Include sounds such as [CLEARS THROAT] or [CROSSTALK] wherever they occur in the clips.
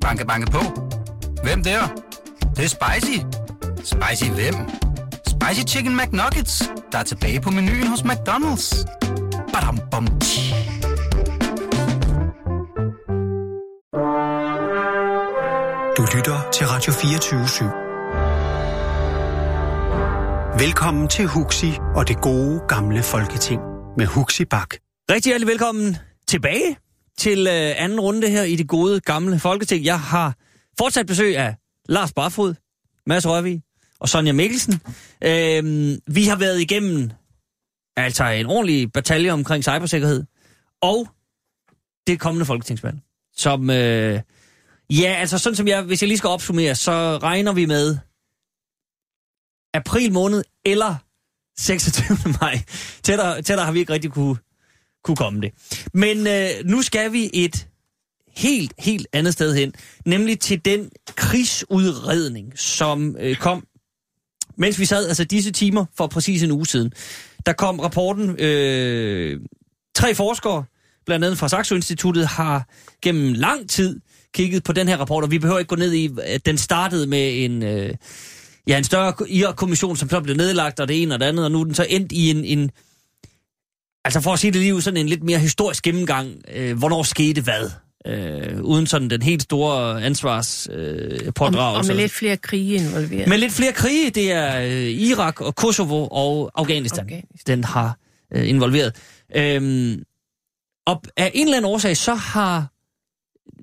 Banke, banke på. Hvem der? Det, det er spicy. Spicy hvem? Spicy Chicken McNuggets, der er tilbage på menuen hos McDonald's. Badum, bom, tji. Du lytter til Radio 24 /7. Velkommen til Huxi og det gode gamle folketing med Huxi Bak. Rigtig hjertelig velkommen tilbage til øh, anden runde her i det gode gamle folketing. Jeg har fortsat besøg af Lars Barfod, Mads Rørvig og Sonja Mikkelsen. Øh, vi har været igennem altså en ordentlig batalje omkring cybersikkerhed og det kommende folketingsvalg, som... Øh, ja, altså sådan som jeg, hvis jeg lige skal opsummere, så regner vi med april måned eller 26. maj. Tættere, tættere har vi ikke rigtig kunne, kunne komme det. Men øh, nu skal vi et helt, helt andet sted hen, nemlig til den krigsudredning, som øh, kom, mens vi sad altså disse timer for præcis en uge siden. Der kom rapporten, øh, tre forskere, blandt andet fra Saxo Instituttet, har gennem lang tid kigget på den her rapport, og vi behøver ikke gå ned i, at den startede med en... Øh, ja, en større IR-kommission, som så blev nedlagt, og det ene og det andet, og nu er den så endt i en, en altså for at sige det lige sådan en lidt mere historisk gennemgang, øh, hvornår skete hvad, øh, uden sådan den helt store ansvars øh, og, og med lidt flere krige involveret. Med lidt flere krige, det er øh, Irak og Kosovo og Afghanistan, Afghanistan. den har øh, involveret. Øhm, og af en eller anden årsag, så har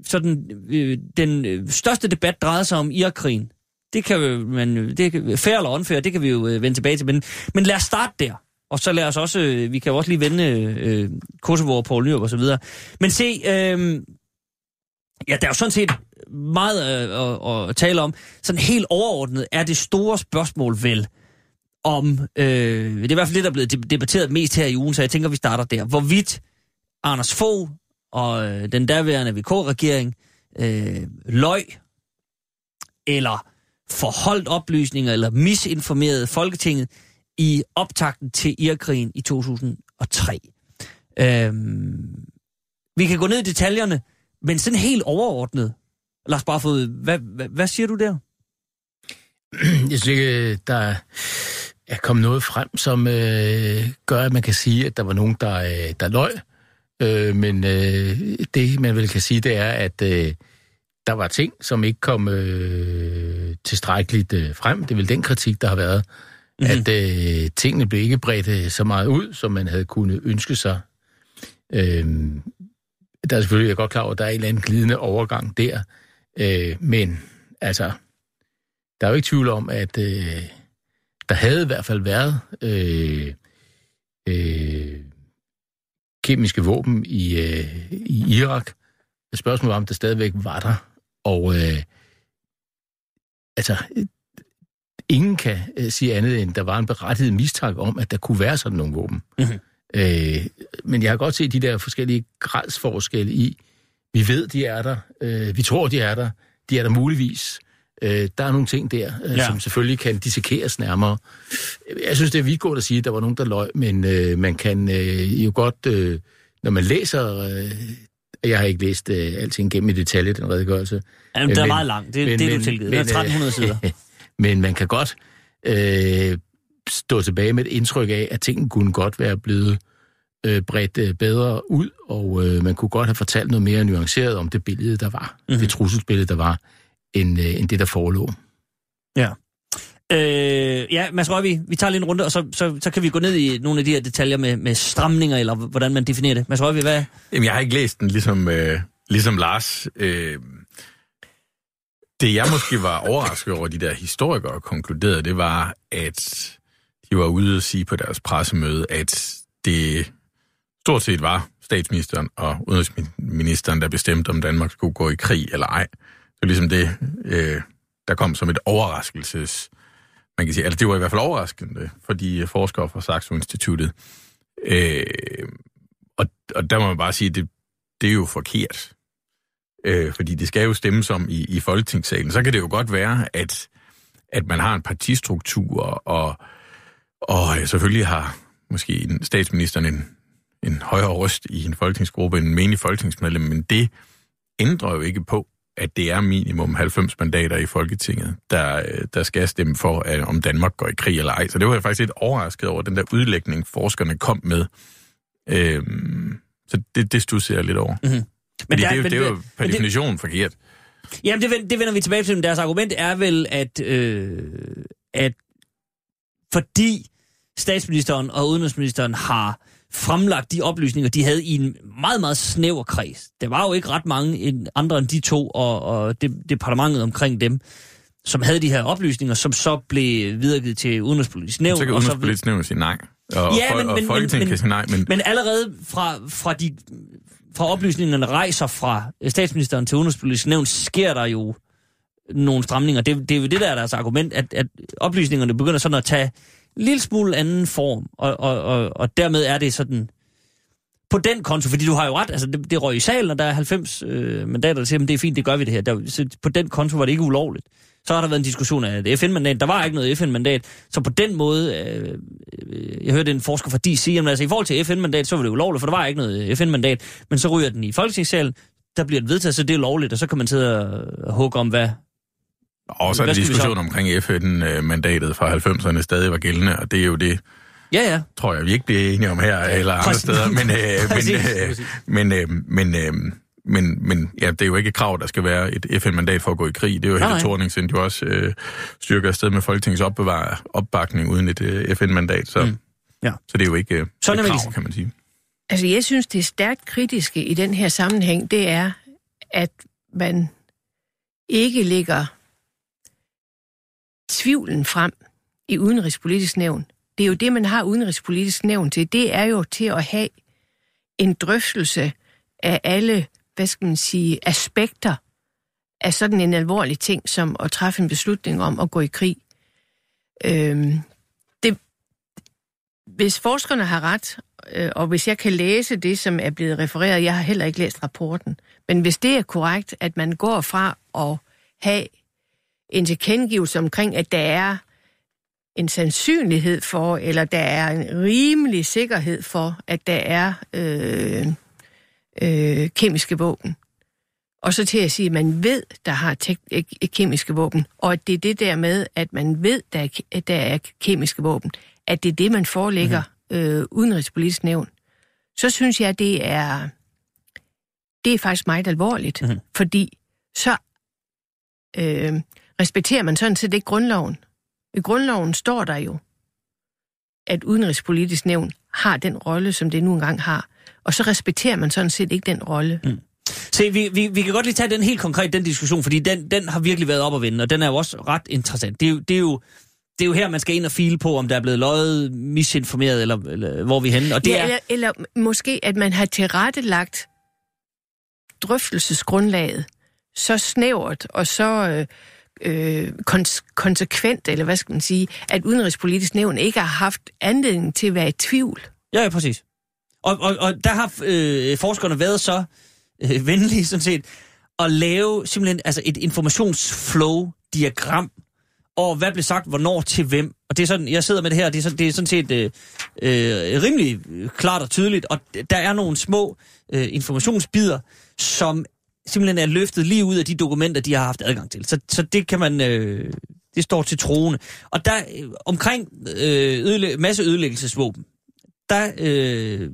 sådan, øh, den øh, største debat drejet sig om Irakkrigen. Det kan man, det kan, fair eller unfair, det kan vi jo øh, vende tilbage til. Men, men lad os starte der. Og så lad os også, øh, vi kan jo også lige vende øh, Kosovo og Poul Nyrup og så videre. Men se, øh, ja, der er jo sådan set meget øh, at, at tale om. Sådan helt overordnet er det store spørgsmål vel, om, øh, det er i hvert fald det, der er blevet debatteret mest her i ugen, så jeg tænker, vi starter der. Hvorvidt Anders Fogh og øh, den daværende VK-regering øh, løg, eller forholdt oplysninger, eller misinformerede Folketinget i optakten til Irakkrigen i 2003. Øhm, vi kan gå ned i detaljerne, men sådan helt overordnet. Lars Barfod, hvad, hvad, hvad siger du der? [CLEARS THROAT] Jeg synes ikke, der er kommet noget frem, som øh, gør, at man kan sige, at der var nogen, der, øh, der løg. Øh, men øh, det, man vel kan sige, det er, at øh, der var ting, som ikke kom øh, tilstrækkeligt øh, frem. Det er vel den kritik, der har været, mm. at øh, tingene blev ikke bredt øh, så meget ud, som man havde kunnet ønske sig. Øh, der er selvfølgelig, jeg er godt klar over, at der er en eller anden glidende overgang der, øh, men altså, der er jo ikke tvivl om, at øh, der havde i hvert fald været øh, øh, kemiske våben i, øh, i Irak. Spørgsmålet var, om det stadigvæk var der. Og øh, altså, ingen kan øh, sige andet end, der var en berettiget mistak om, at der kunne være sådan nogle våben. Mm-hmm. Øh, men jeg har godt set de der forskellige gradsforskelle i, vi ved, de er der, øh, vi tror, de er der, de er der muligvis. Øh, der er nogle ting der, øh, ja. som selvfølgelig kan dissekeres nærmere. Jeg synes, det er vidtgående at sige, at der var nogen, der løg, men øh, man kan øh, jo godt, øh, når man læser... Øh, jeg har ikke læst øh, alting gennem i detalje, den redegørelse. Jamen, det er men, meget langt. Det, men, det er du tilgivet. Det er 1300 sider. [LAUGHS] men man kan godt øh, stå tilbage med et indtryk af, at tingene kunne godt være blevet øh, bredt øh, bedre ud, og øh, man kunne godt have fortalt noget mere nuanceret om det billede, der var. Mm-hmm. Det trusselsbillede, der var end, øh, end det, der forelå. Ja. Øh, ja, Mads Røvi, vi tager lige en runde, og så, så, så kan vi gå ned i nogle af de her detaljer med, med stramninger, eller hvordan man definerer det. Mads Røvi, hvad? Jamen, jeg har ikke læst den, ligesom, øh, ligesom Lars. Øh, det, jeg måske var overrasket over, de der historikere konkluderede, det var, at de var ude at sige på deres pressemøde, at det stort set var statsministeren og udenrigsministeren, der bestemte, om Danmark skulle gå i krig eller ej. Det var ligesom det, øh, der kom som et overraskelses... Man kan sige, altså det var i hvert fald overraskende for de forskere fra Saxo Instituttet. Øh, og, og der må man bare sige, det, det er jo forkert. Øh, fordi det skal jo stemmes om i, i Folketingssalen. Så kan det jo godt være, at, at man har en partistruktur, og, og øh, selvfølgelig har måske en, statsministeren en, en højere røst i en folketingsgruppe end en menig folketingsmedlem, men det ændrer jo ikke på, at det er minimum 90 mandater i Folketinget, der, øh, der skal stemme for, at, om Danmark går i krig eller ej. Så det var jeg faktisk lidt overrasket over, den der udlægning, forskerne kom med. Øhm, så det, det stusser jeg lidt over. Mm-hmm. Men der, det, er jo, men, det er jo per definition det, forkert. Jamen, det, det vender vi tilbage til. Men deres argument er vel, at, øh, at fordi statsministeren og udenrigsministeren har fremlagt de oplysninger, de havde i en meget, meget snæver kreds. Der var jo ikke ret mange andre end de to og, og det, departementet omkring dem, som havde de her oplysninger, som så blev videregivet til Udenrigspolitisk Nævn. Så kan Udenrigspolitisk Nævn sige nej. Og, ja, men, og, og Folketinget men, kan sige nej. Men... men allerede fra, fra, de, fra oplysningerne rejser fra øh, statsministeren til Udenrigspolitisk Nævn, sker der jo nogle stramninger. Det, det er jo det, der er deres argument, at, at oplysningerne begynder sådan at tage lille smule anden form, og, og, og, og dermed er det sådan på den konto, fordi du har jo ret, altså det, det røg i salen, og der er 90 øh, mandater, der siger, at det er fint, det gør vi det her. Der, så på den konto var det ikke ulovligt. Så har der været en diskussion af et FN-mandat. Der var ikke noget FN-mandat. Så på den måde, øh, øh, jeg hørte en forsker fra DC at altså, i forhold til FN-mandat, så var det ulovligt, for der var ikke noget FN-mandat. Men så ryger den i Folketingssalen, der bliver det vedtaget, så det er lovligt, og så kan man sidde og hugge om, hvad, og så er der diskussion omkring FN-mandatet fra 90'erne stadig var gældende, og det er jo det, Ja, ja. Tror jeg, vi ikke bliver enige om her eller andre Præcis. steder. Men, øh, [LAUGHS] men, øh, men, øh, men, øh, men, men ja, det er jo ikke et krav, der skal være et FN-mandat for at gå i krig. Det er jo hele Thorning, som jo også øh, styrker afsted med Folketingets opbevar, opbakning uden et øh, FN-mandat. Så, mm. ja. så det er jo ikke øh, Sådan et krav, kan man sige. Altså, jeg synes, det er stærkt kritiske i den her sammenhæng, det er, at man ikke lægger tvivlen frem i udenrigspolitisk nævn. Det er jo det, man har udenrigspolitisk nævn til. Det er jo til at have en drøftelse af alle, hvad skal man sige, aspekter af sådan en alvorlig ting, som at træffe en beslutning om at gå i krig. Øhm, det, hvis forskerne har ret, øh, og hvis jeg kan læse det, som er blevet refereret, jeg har heller ikke læst rapporten, men hvis det er korrekt, at man går fra at have en tilkendegivelse omkring, at der er en sandsynlighed for, eller der er en rimelig sikkerhed for, at der er øh, øh, kemiske våben. Og så til at sige, at man ved, der har tek- kemiske våben, og at det er det der med, at man ved, der er, at der er kemiske våben, at det er det, man forelægger mm. øh, udenrigspolitisk nævn, så synes jeg, det er, det er faktisk meget alvorligt, mm. fordi så øh, respekterer man sådan set ikke grundloven. I grundloven står der jo, at udenrigspolitisk nævn har den rolle, som det nu engang har. Og så respekterer man sådan set ikke den rolle. Mm. Se, vi, vi, vi kan godt lige tage den helt konkret, den diskussion, fordi den, den har virkelig været op at vende, og den er jo også ret interessant. Det er jo, det er jo, det er jo her, man skal ind og file på, om der er blevet løjet, misinformeret, eller, eller hvor vi er henne. Og det ja, er... eller, eller måske, at man har tilrettelagt drøftelsesgrundlaget så snævert og så øh, øh, kons- konsekvent, eller hvad skal man sige, at Udenrigspolitisk Nævn ikke har haft anledning til at være i tvivl. Ja, ja præcis. Og, og, og der har øh, forskerne været så øh, venlige, sådan set, at lave simpelthen altså et informationsflow-diagram og hvad blev sagt, hvornår til hvem. Og det er sådan, jeg sidder med det her, det er sådan, det er sådan set øh, øh, rimelig klart og tydeligt, og der er nogle små øh, informationsbider, som simpelthen er løftet lige ud af de dokumenter, de har haft adgang til. Så, så det kan man... Øh, det står til troende. Og der øh, omkring øh, ødelæ- masse ødelæggelsesvåben, der øh,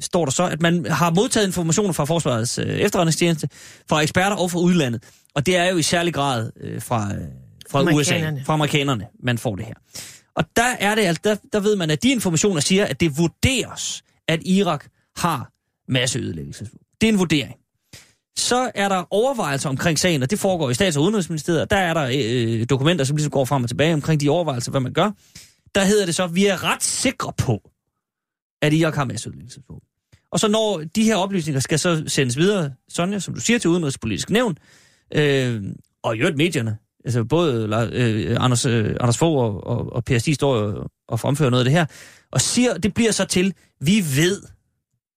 står der så, at man har modtaget informationer fra Forsvarets øh, efterretningstjeneste, fra eksperter og fra udlandet. Og det er jo i særlig grad øh, fra, øh, fra USA, fra amerikanerne, man får det her. Og der er det altså, der, der ved man, at de informationer siger, at det vurderes, at Irak har masse ødelæggelsesvåben. Det er en vurdering så er der overvejelser omkring sagen, og det foregår i Stats- og Udenrigsministeriet. Der er der øh, dokumenter, som ligesom går frem og tilbage omkring de overvejelser, hvad man gør. Der hedder det så, at vi er ret sikre på, at Irak har på. Og så når de her oplysninger skal så sendes videre, Sonja, som du siger, til Udenrigspolitisk Nævn, øh, og i øvrigt medierne, altså både øh, Anders, øh, Anders Fogh og, og, og Per Stig står og, og fremfører noget af det her, og siger, det bliver så til, vi ved,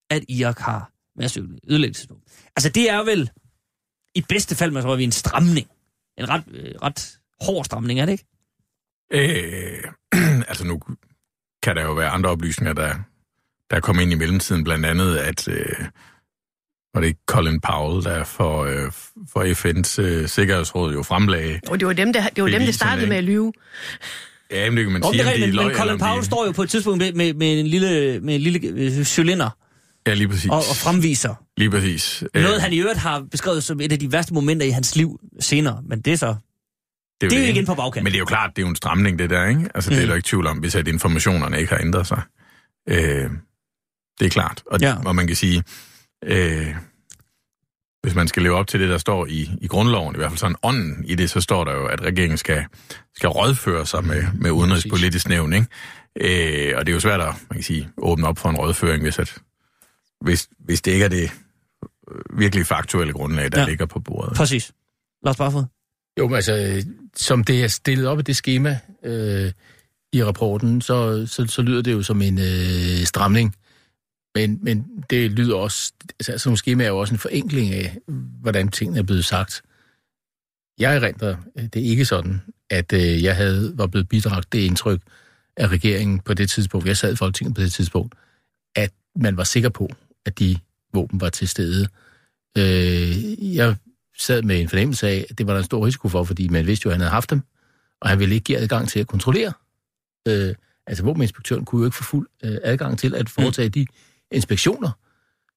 at Irak har masseødelæggelsesvåben. Altså, det er vel i bedste fald, man tror, vi en stramning. En ret, øh, ret hård stramning, er det ikke? Øh, [CLEARS THROAT] altså, nu kan der jo være andre oplysninger, der, der er kommet ind i mellemtiden. Blandt andet, at, øh, var det ikke Colin Powell, der for, øh, for FN's øh, Sikkerhedsråd jo fremlagde. Og det var dem, der, det var dem, der startede med at lyve. Ja, men det kan man sige, det er om de rigtigt, men, løg, men Colin Powell de... står jo på et tidspunkt med, med, med en lille, med en lille øh, cylinder Ja, lige præcis. og, og fremviser Lige præcis. noget, Øh, han i øvrigt har beskrevet som et af de værste momenter i hans liv senere. Men det er så... Det er jo ikke? igen på bagkant. Men det er jo klart, det er jo en stramning, det der, ikke? Altså, mm. det er Mm. der ikke tvivl om, hvis at informationerne ikke har ændret sig. Øh, det er klart. Og, Ja. og man kan sige, øh, hvis man skal leve op til det, der står i, i grundloven, i hvert fald sådan ånden i det, så står der jo, at regeringen skal, skal rådføre sig med, med udenrigspolitisk nævn, ikke? Øh, og det er jo svært at, man kan sige, åbne op for en rådføring, hvis, at, hvis, hvis det ikke er det øh, virkelig faktuelle grundlag, der Ja. ligger på bordet. Præcis. Lars Barfod. Jo, men altså, øh, som det er stillet op i det schema øh, i rapporten, så, så, så lyder det jo som en øh, stramning. Men, men det lyder også, altså sådan nogle schema er jo også en forenkling af, hvordan tingene er blevet sagt. Jeg erindrer, det er ikke sådan, at øh, jeg havde, var blevet bidragt det indtryk af regeringen på det tidspunkt, jeg sad i Folketinget på det tidspunkt, at man var sikker på, at de våben var til stede. Øh, jeg sad med en fornemmelse af, at det var der en stor risiko for, fordi man vidste jo, at han havde haft dem, og han ville ikke give adgang til at kontrollere. Øh, altså, våbeninspektøren kunne jo ikke få fuld øh, adgang til at foretage de inspektioner,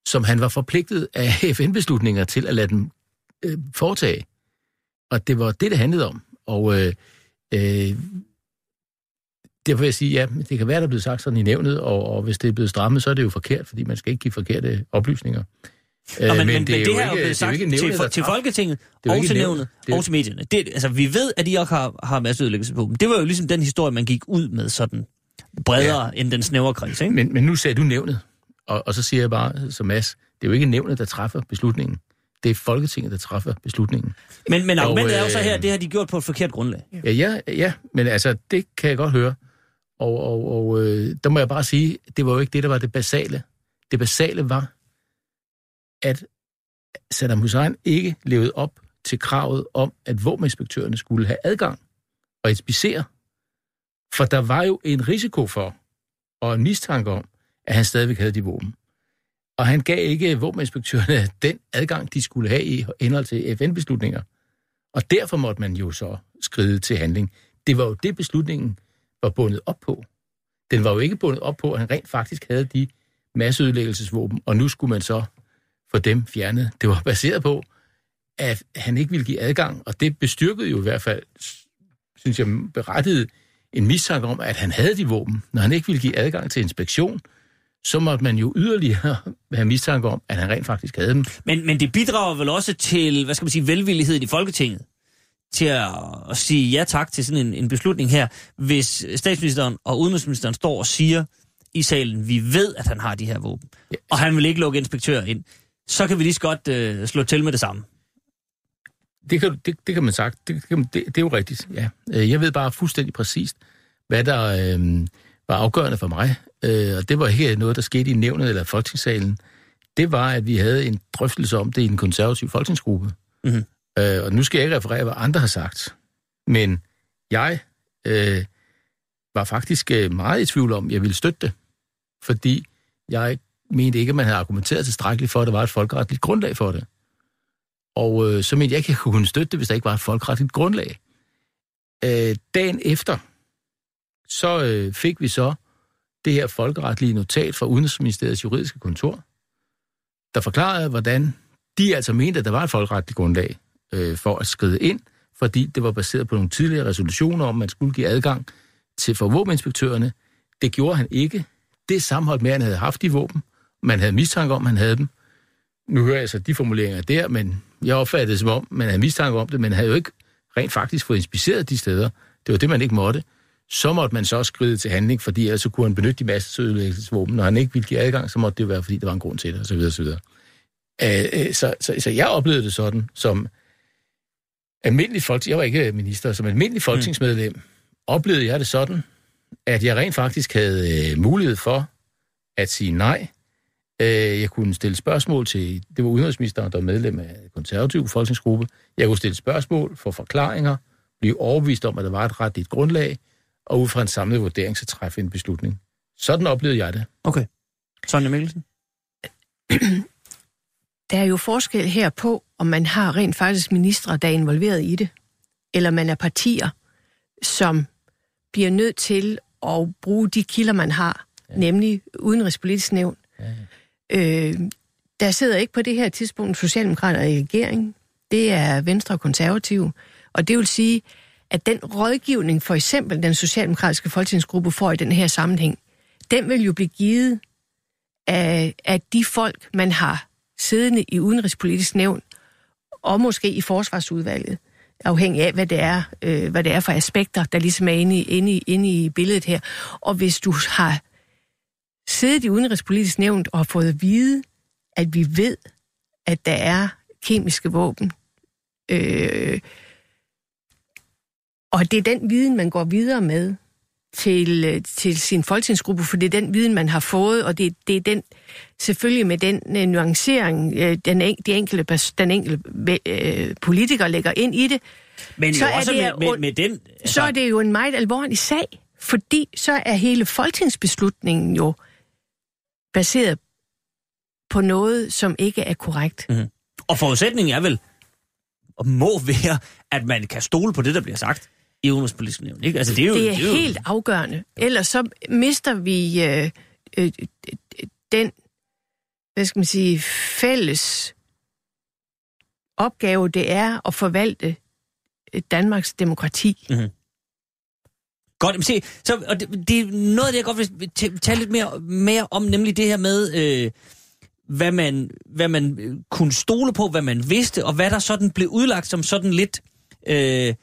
som han var forpligtet af [LAUGHS] FN-beslutninger til at lade dem øh, foretage. Og det var det, det handlede om. Og øh, øh, derfor vil jeg sige, ja, det kan være, der er blevet sagt sådan i nævnet, og, og hvis det er blevet strammet, så er det jo forkert, fordi man skal ikke give forkerte oplysninger. Nå, men, men, men det, jo det her er jo blevet er sagt ikke til, nævnet, for, til Folketinget er og til nævnet. nævnet Det er og til medierne. Det, altså, vi ved, at Irak har, har masseødelæggelsesvåben. Det var jo ligesom den historie, man gik ud med sådan bredere ja. end den snævre kreds, ikke? Men, men nu sagde du nævnet, og, og så siger jeg bare som Mads, det er jo ikke nævnet, der træffer beslutningen. Det er Folketinget, der træffer beslutningen. Men, men Og, argumentet er jo så her, øh, at det har de gjort på et forkert grundlag. Ja, ja, ja men altså, det kan jeg godt høre. Og, og, og øh, der må jeg bare sige, det var jo ikke det, der var det basale. Det basale var, at Saddam Hussein ikke levede op til kravet om, at våbeninspektørerne skulle have adgang og inspicere. For der var jo en risiko for, og en mistanke om, at han stadigvæk havde de våben. Og han gav ikke våbeninspektørerne [LAUGHS] den adgang, de skulle have i henhold til FN-beslutninger. Og derfor måtte man jo så skride til handling. Det var jo det, beslutningen var bundet op på. Den var jo ikke bundet op på, at han rent faktisk havde de masseødelæggelsesvåben, og nu skulle man så få dem fjernet. Det var baseret på, at han ikke ville give adgang, og det bestyrkede jo i hvert fald, synes jeg, berettiget en mistanke om, at han havde de våben. Når han ikke ville give adgang til inspektion, så måtte man jo yderligere [LAUGHS] have mistanke om, at han rent faktisk havde dem. Men, men det bidrager vel også til, hvad skal man sige, velvilligheden i Folketinget til at, at sige ja tak til sådan en, en beslutning her, hvis statsministeren og udenrigsministeren står og siger i salen, vi ved, at han har de her våben, Ja, og han vil ikke lukke inspektører ind, så kan vi lige så godt øh, slå til med det samme. Det kan, det, det kan man sagt. Det, det, det er jo rigtigt, ja. Øh, Jeg ved bare fuldstændig præcist, hvad der øh, var afgørende for mig. Øh, og det var ikke noget, der skete i nævnet eller folketingssalen. Det var, at vi havde en drøftelse om det i den konservative folketingsgruppe. Mhm. Øh, og nu skal jeg ikke referere, hvad andre har sagt. Men jeg øh, var faktisk øh, meget i tvivl om, at jeg ville støtte det. Fordi jeg mente ikke, at man havde argumenteret tilstrækkeligt for, at der var et folkeretligt grundlag for det. Og øh, så mente jeg ikke, at jeg kunne støtte det, hvis der ikke var et folkeretligt grundlag. Øh, dagen efter, så øh, fik vi så det her folkeretlige notat fra Udenrigsministeriets juridiske kontor, der forklarede, hvordan de altså mente, at der var et folkeretligt grundlag øh, for at skride ind, fordi det var baseret på nogle tidligere resolutioner om, at man skulle give adgang til for våbeninspektørerne. Det gjorde han ikke. Det sammenholdt med, at han havde haft de våben. Man havde mistanke om, at han havde dem. Nu hører jeg så de formuleringer der, men jeg opfattede det som om, man havde mistanke om det, men havde jo ikke rent faktisk fået inspiceret de steder. Det var det, man ikke måtte. Så måtte man så skride til handling, fordi ellers så kunne han benytte de masseødelæggelsesvåben. Når han ikke ville give adgang, så måtte det jo være, fordi der var en grund til det, osv. osv. Øh, så, så, så jeg oplevede det sådan, som almindelig folk, jeg var ikke minister, som almindelig folketingsmedlem, oplevede jeg det sådan, at jeg rent faktisk havde øh, mulighed for at sige nej. Øh, jeg kunne stille spørgsmål til, det var udenrigsministeren, der var medlem af konservativ folketingsgruppe. Jeg kunne stille spørgsmål, for forklaringer, blive overbevist om, at der var et retligt grundlag, og ud fra en samlet vurdering, så træffe en beslutning. Sådan oplevede jeg det. Okay. Sonja Mikkelsen? [CLEARS THROAT] der er jo forskel her på, om man har rent faktisk ministre, der er involveret i det, eller man er partier, som bliver nødt til at bruge de kilder, man har, ja. nemlig udenrigspolitisk nævn. Ja. Øh, der sidder ikke på det her tidspunkt Socialdemokrater i regeringen. Det er Venstre og Konservative. Og det vil sige, at den rådgivning, for eksempel den socialdemokratiske folketingsgruppe får i den her sammenhæng, den vil jo blive givet af, af de folk, man har siddende i udenrigspolitisk nævn, og måske i forsvarsudvalget, afhængig af, hvad det er, øh, hvad det er for aspekter, der ligesom er inde i, inde, i, inde i billedet her. Og hvis du har siddet i udenrigspolitisk nævn og har fået at vide, at vi ved, at der er kemiske våben, øh, og det er den viden, man går videre med til, øh, til sin folketingsgruppe, for det er den viden, man har fået, og det, det er den, selvfølgelig med den uh, nuancering, uh, den, de enkelte, den enkelte uh, politiker lægger ind i det. Men så jo også er det, med, med, med den... Altså... Så er det jo en meget alvorlig sag, fordi så er hele folketingsbeslutningen jo baseret på noget, som ikke er korrekt. Mm-hmm. Og forudsætningen er vel, og må være, at man kan stole på det, der bliver sagt i udenrigspolitisk nævn. Ikke? Altså, det er, jo, det er, det er helt jo... afgørende. Ellers så mister vi øh, øh, den, hvad skal man sige, fælles opgave, det er at forvalte øh, Danmarks demokrati. Mm-hmm. Godt, se, så, og det, det er noget af det, jeg godt vil tale lidt mere, mere om, nemlig det her med, øh, hvad, man, hvad man øh, kunne stole på, hvad man vidste, og hvad der sådan blev udlagt som sådan lidt... Øh,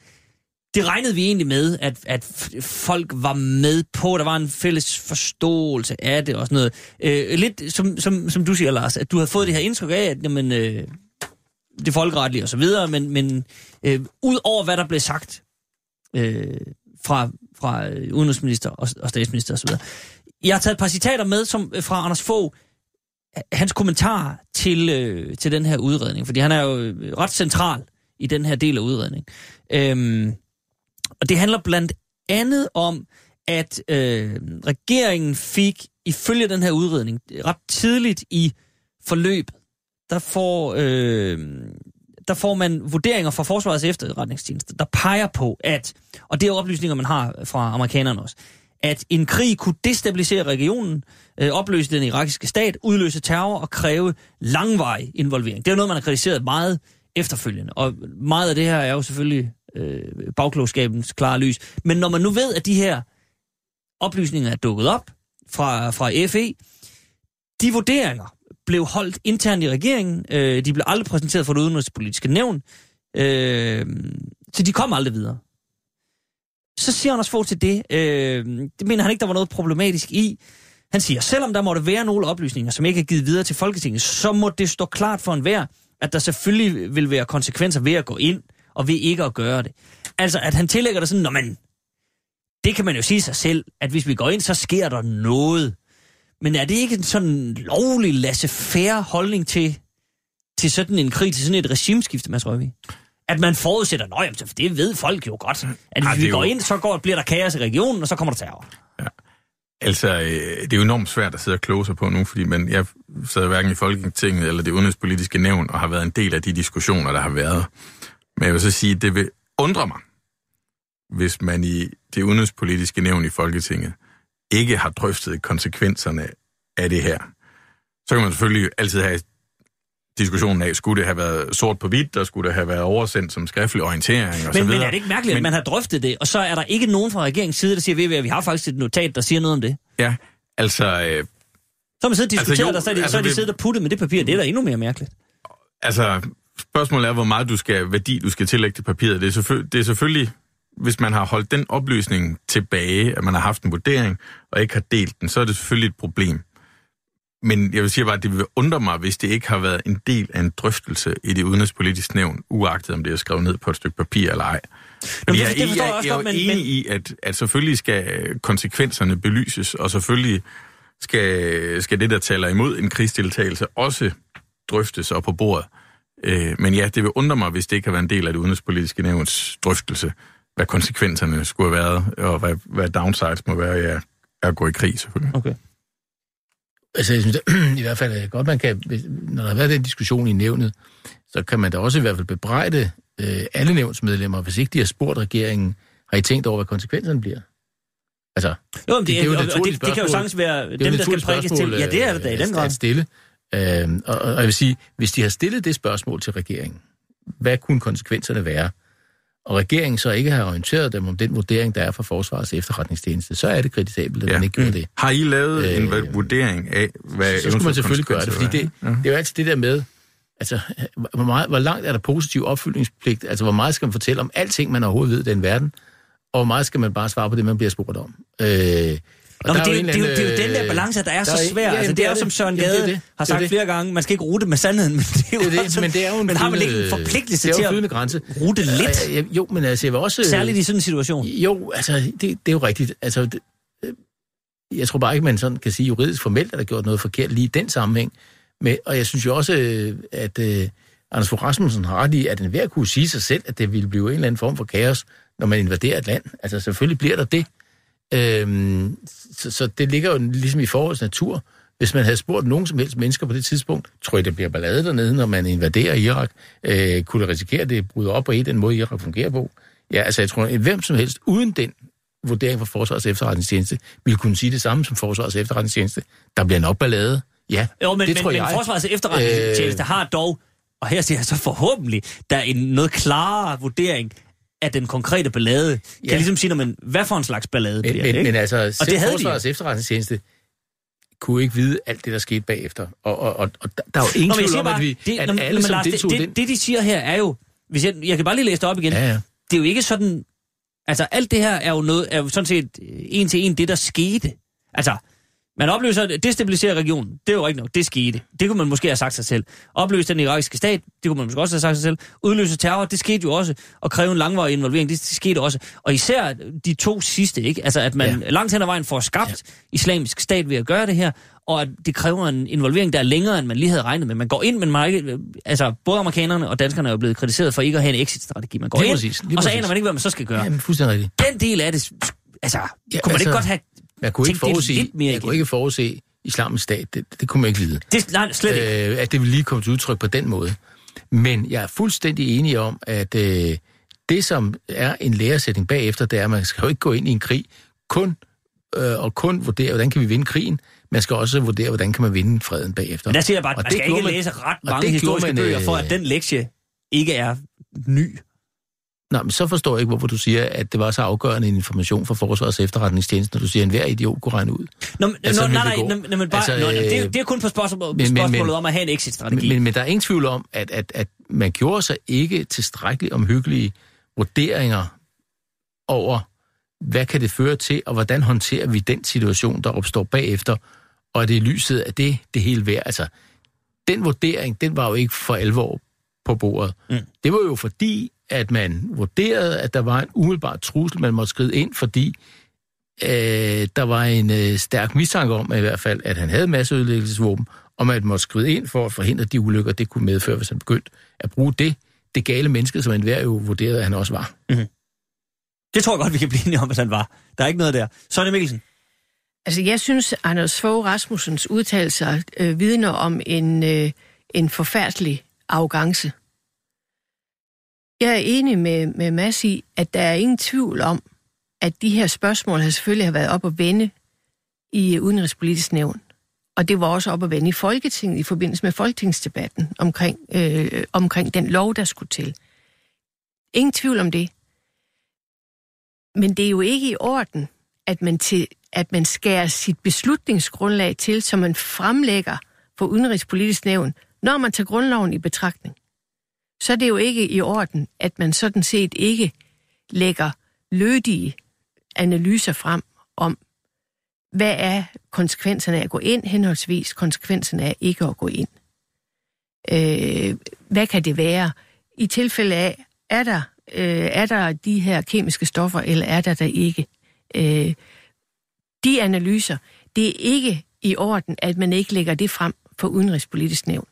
det regnede vi egentlig med, at, at folk var med på, der var en fælles forståelse af det og sådan noget. Øh, lidt som, som, som du siger, Lars, at du havde fået det her indtryk af, at jamen, øh, det folkeretlige og så videre, men, men øh, ud over hvad der blev sagt øh, fra, fra udenrigsminister og, og statsminister og så videre. Jeg har taget et par citater med som, øh, fra Anders Fogh, hans kommentar til, øh, til den her udredning, fordi han er jo øh, ret central i den her del af udredningen. Øhm, og det handler blandt andet om, at øh, regeringen fik, ifølge den her udredning, ret tidligt i forløbet, der får, øh, der får man vurderinger fra Forsvarets efterretningstjeneste, der peger på, at, og det er oplysninger, man har fra amerikanerne også, at en krig kunne destabilisere regionen, øh, opløse den irakiske stat, udløse terror og kræve langvarig involvering. Det er noget, man har kritiseret meget efterfølgende. Og meget af det her er jo selvfølgelig øh, bagklogskabens klare lys. Men når man nu ved, at de her oplysninger er dukket op fra, fra FE, de vurderinger blev holdt internt i regeringen. Øh, de blev aldrig præsenteret for det udenrigspolitiske nævn. Øh, så de kom aldrig videre. Så siger Anders Fogh til det, øh, det mener han ikke, der var noget problematisk i. Han siger, selvom der måtte være nogle oplysninger, som ikke er givet videre til Folketinget, så må det stå klart for enhver, at der selvfølgelig vil være konsekvenser ved at gå ind og ved ikke at gøre det. Altså, at han tillægger det sådan, når man... Det kan man jo sige sig selv, at hvis vi går ind, så sker der noget. Men er det ikke en sådan lovlig, laissez-faire holdning til, til sådan en krig, til sådan et regimeskifte, Mads Røvig? At man forudsætter, nøj, for det ved folk jo godt, at hvis vi går ind, så går, bliver der kaos i regionen, og så kommer der terror. Ja. Altså, øh, det er jo enormt svært at sidde og kloge sig på nu, fordi man, jeg sad hverken i Folketinget eller det udenrigspolitiske nævn og har været en del af de diskussioner, der har været. Men jeg vil så sige, at det vil undre mig, hvis man i det udenrigspolitiske nævn i Folketinget ikke har drøftet konsekvenserne af det her. Så kan man selvfølgelig altid have diskussionen af, skulle det have været sort på hvidt, og skulle det have været oversendt som skriftlig orientering og men, så videre. Men er det ikke mærkeligt, men, at man har drøftet det, og så er der ikke nogen fra regeringens side, der siger, at vi har faktisk et notat, der siger noget om det? Ja, altså... Øh, så har man siddet og diskuteret, altså, jo, så er de, altså, så er de siddet og puttet med det papir. Det er da endnu mere mærkeligt. Altså, spørgsmålet er, hvor meget du skal, værdi du skal tillægge til papiret. Det er, selvfølgelig, det er selvfølgelig, hvis man har holdt den oplysning tilbage, at man har haft en vurdering, og ikke har delt den, så er det selvfølgelig et problem. Men jeg vil sige bare, at det vil undre mig, hvis det ikke har været en del af en drøftelse i det udenrigspolitiske nævn, uagtet om det er skrevet ned på et stykke papir eller ej. Men jeg, jeg, jeg, jeg, jeg er jo enig men... i, at, at selvfølgelig skal konsekvenserne belyses, og selvfølgelig skal, skal det, der taler imod en krigsdeltagelse, også drøftes og på bordet. Øh, men ja, det vil undre mig, hvis det ikke har været en del af det udenrigspolitiske nævns drøftelse, hvad konsekvenserne skulle have været, og hvad, hvad downsides må være ja, at gå i krig, selvfølgelig. Okay. Altså, jeg synes, [CLEARS THROAT] i hvert fald godt, man kan, når der har været den diskussion i nævnet, så kan man da også i hvert fald bebrejde øh, alle nævnsmedlemmer, hvis ikke de har spurgt regeringen, har I tænkt over, hvad konsekvenserne bliver? Altså, jo, det, det, er jo det, og det, det kan jo sagtens være dem, der skal prikkes til. Ja, det er det da i den grad. At stille. Øh, og, og jeg vil sige, hvis de har stillet det spørgsmål til regeringen, hvad kunne konsekvenserne være? Og regeringen så ikke har orienteret dem om den vurdering, der er fra Forsvarets efterretningstjeneste, så er det kritisabelt, at ja. man ikke gjorde det. Har I lavet øh, en vurdering af, hvad Så skulle man selvfølgelig gøre det, fordi det, ja. det er jo altid det der med, altså, hvor, meget, hvor langt er der positiv opfyldningspligt? Altså, hvor meget skal man fortælle om alting, man overhovedet ved i den verden? Og hvor meget skal man bare svare på det, man bliver spurgt om? Øh, Nå, men det, er, det, er jo, det er jo den der balance, der er der så svær. Ja, altså, det, det er jo som Søren Gade det, det, har sagt det, flere gange, man skal ikke rute med sandheden, men det er jo, det, også, men det er jo en men har man ikke en forpligtelse til at grænse. rute lidt? Ja, jo, men altså, jeg vil også... Særligt i sådan en situation. Jo, altså, det, det er jo rigtigt. Altså, det, øh, jeg tror bare ikke, man sådan kan sige juridisk formelt, at der gjort noget forkert lige i den sammenhæng. Men, og jeg synes jo også, øh, at uh, Anders Fogh Rasmussen har ret i, at enhver kunne sige sig selv, at det ville blive en eller anden form for kaos, når man invaderer et land. Altså, selvfølgelig bliver der det. Øhm, så, så det ligger jo ligesom i forholdets natur. Hvis man havde spurgt nogen som helst mennesker på det tidspunkt, tror jeg, det bliver ballade dernede, når man invaderer Irak. Øh, kunne det risikere, at det bryder op på en den måde, Irak fungerer på? Ja, altså jeg tror, at hvem som helst uden den vurdering fra Forsvarets efterretningstjeneste, ville kunne sige det samme som Forsvarets efterretningstjeneste. Der bliver nok ballade. Ja, jo, men, det men, tror men jeg. Forsvarets efterretningstjeneste øh... har dog, og her siger jeg så forhåbentlig, der er en noget klarere vurdering af den konkrete ballade. Ja. Kan ligesom sige, når man, hvad for en slags ballade men, bliver men, det, ikke? Men altså, og det havde Forsvarets de. efterretningstjeneste kunne ikke vide alt det, der skete bagefter. Og, og, og, og der er jo ingen tvivl om, at, vi, det, at når, alle, som deltog det, det, det, de siger her, er jo... Hvis jeg, jeg kan bare lige læse det op igen. Ja, ja. Det er jo ikke sådan... Altså, alt det her er jo, noget, er jo sådan set en til en det, der skete. Altså, man opløser, destabiliserer regionen. Det er jo ikke nok. Det skete. Det kunne man måske have sagt sig selv. Opløse den irakiske stat. Det kunne man måske også have sagt sig selv. Udløse terror. Det skete jo også. Og kræve en langvarig involvering. Det, det skete også. Og især de to sidste, ikke? Altså, at man ja. langt hen ad vejen får skabt ja. islamisk stat ved at gøre det her. Og at det kræver en involvering, der er længere, end man lige havde regnet med. Man går ind, men man ikke, altså, både amerikanerne og danskerne er jo blevet kritiseret for ikke at have en exit-strategi. Man går lige ind, præcis, og så aner man ikke, hvad man så skal gøre. Ja, men fuldstændig rigtigt. Den del af det, altså, ja, kunne man altså, ikke godt have jeg kunne ikke forudse, jeg kunne ikke forudse islamisk stat. Det, det kunne man ikke vide. Det, nej, slet ikke. Øh, at det ville lige komme til udtryk på den måde. Men jeg er fuldstændig enig om, at øh, det, som er en læresætning bagefter, det er, at man skal jo ikke gå ind i en krig kun øh, og kun vurdere, hvordan kan vi vinde krigen. Man skal også vurdere, hvordan kan man vinde freden bagefter. Men der siger jeg bare, at man skal ikke man, læse ret mange historiske man, bøger, for at øh, den lektie ikke er ny. Nej, men så forstår jeg ikke, hvorfor du siger, at det var så afgørende en information fra Forsvarets efterretningstjeneste, når du siger, at enhver idiot kunne regne ud. Nå, men, altså, nå, nej, nej, nej, men bare, altså, nå, det, er, det er kun på spørgsmål, men, spørgsmålet men, om at have en exit-strategi. Men, men, men der er ingen tvivl om, at, at, at man gjorde sig ikke tilstrækkeligt omhyggelige vurderinger over, hvad kan det føre til, og hvordan håndterer vi den situation, der opstår bagefter, og det er lyset af det, det hele værd. Altså, den vurdering, den var jo ikke for alvor på bordet. Mm. Det var jo fordi, at man vurderede, at der var en umiddelbar trussel, man måtte skride ind, fordi øh, der var en øh, stærk mistanke om, i hvert fald, at han havde masseødelæggelsesvåben, og man måtte skride ind for at forhindre de ulykker, det kunne medføre, hvis han begyndte at bruge det, det gale menneske, som enhver jo vurderede, at han også var. Mm-hmm. Det tror jeg godt, vi kan blive enige om, at han var. Der er ikke noget der. Sonja Mikkelsen. Altså, jeg synes, Anders Fogh Rasmussens udtalelser øh, vidner om en, øh, en forfærdelig arrogance. Jeg er enig med, med Mads i, at der er ingen tvivl om, at de her spørgsmål har selvfølgelig har været op at vende i Udenrigspolitisk Nævn. Og det var også op at vende i Folketinget i forbindelse med folketingsdebatten omkring, øh, omkring den lov, der skulle til. Ingen tvivl om det. Men det er jo ikke i orden, at man, til, at man skærer sit beslutningsgrundlag til, som man fremlægger for Udenrigspolitisk Nævn, når man tager grundloven i betragtning så er det jo ikke i orden, at man sådan set ikke lægger lødige analyser frem om, hvad er konsekvenserne af at gå ind, henholdsvis konsekvenserne af ikke at gå ind. Øh, hvad kan det være? I tilfælde af, er der, øh, er der de her kemiske stoffer, eller er der der ikke? Øh, de analyser, det er ikke i orden, at man ikke lægger det frem for udenrigspolitisk nævn.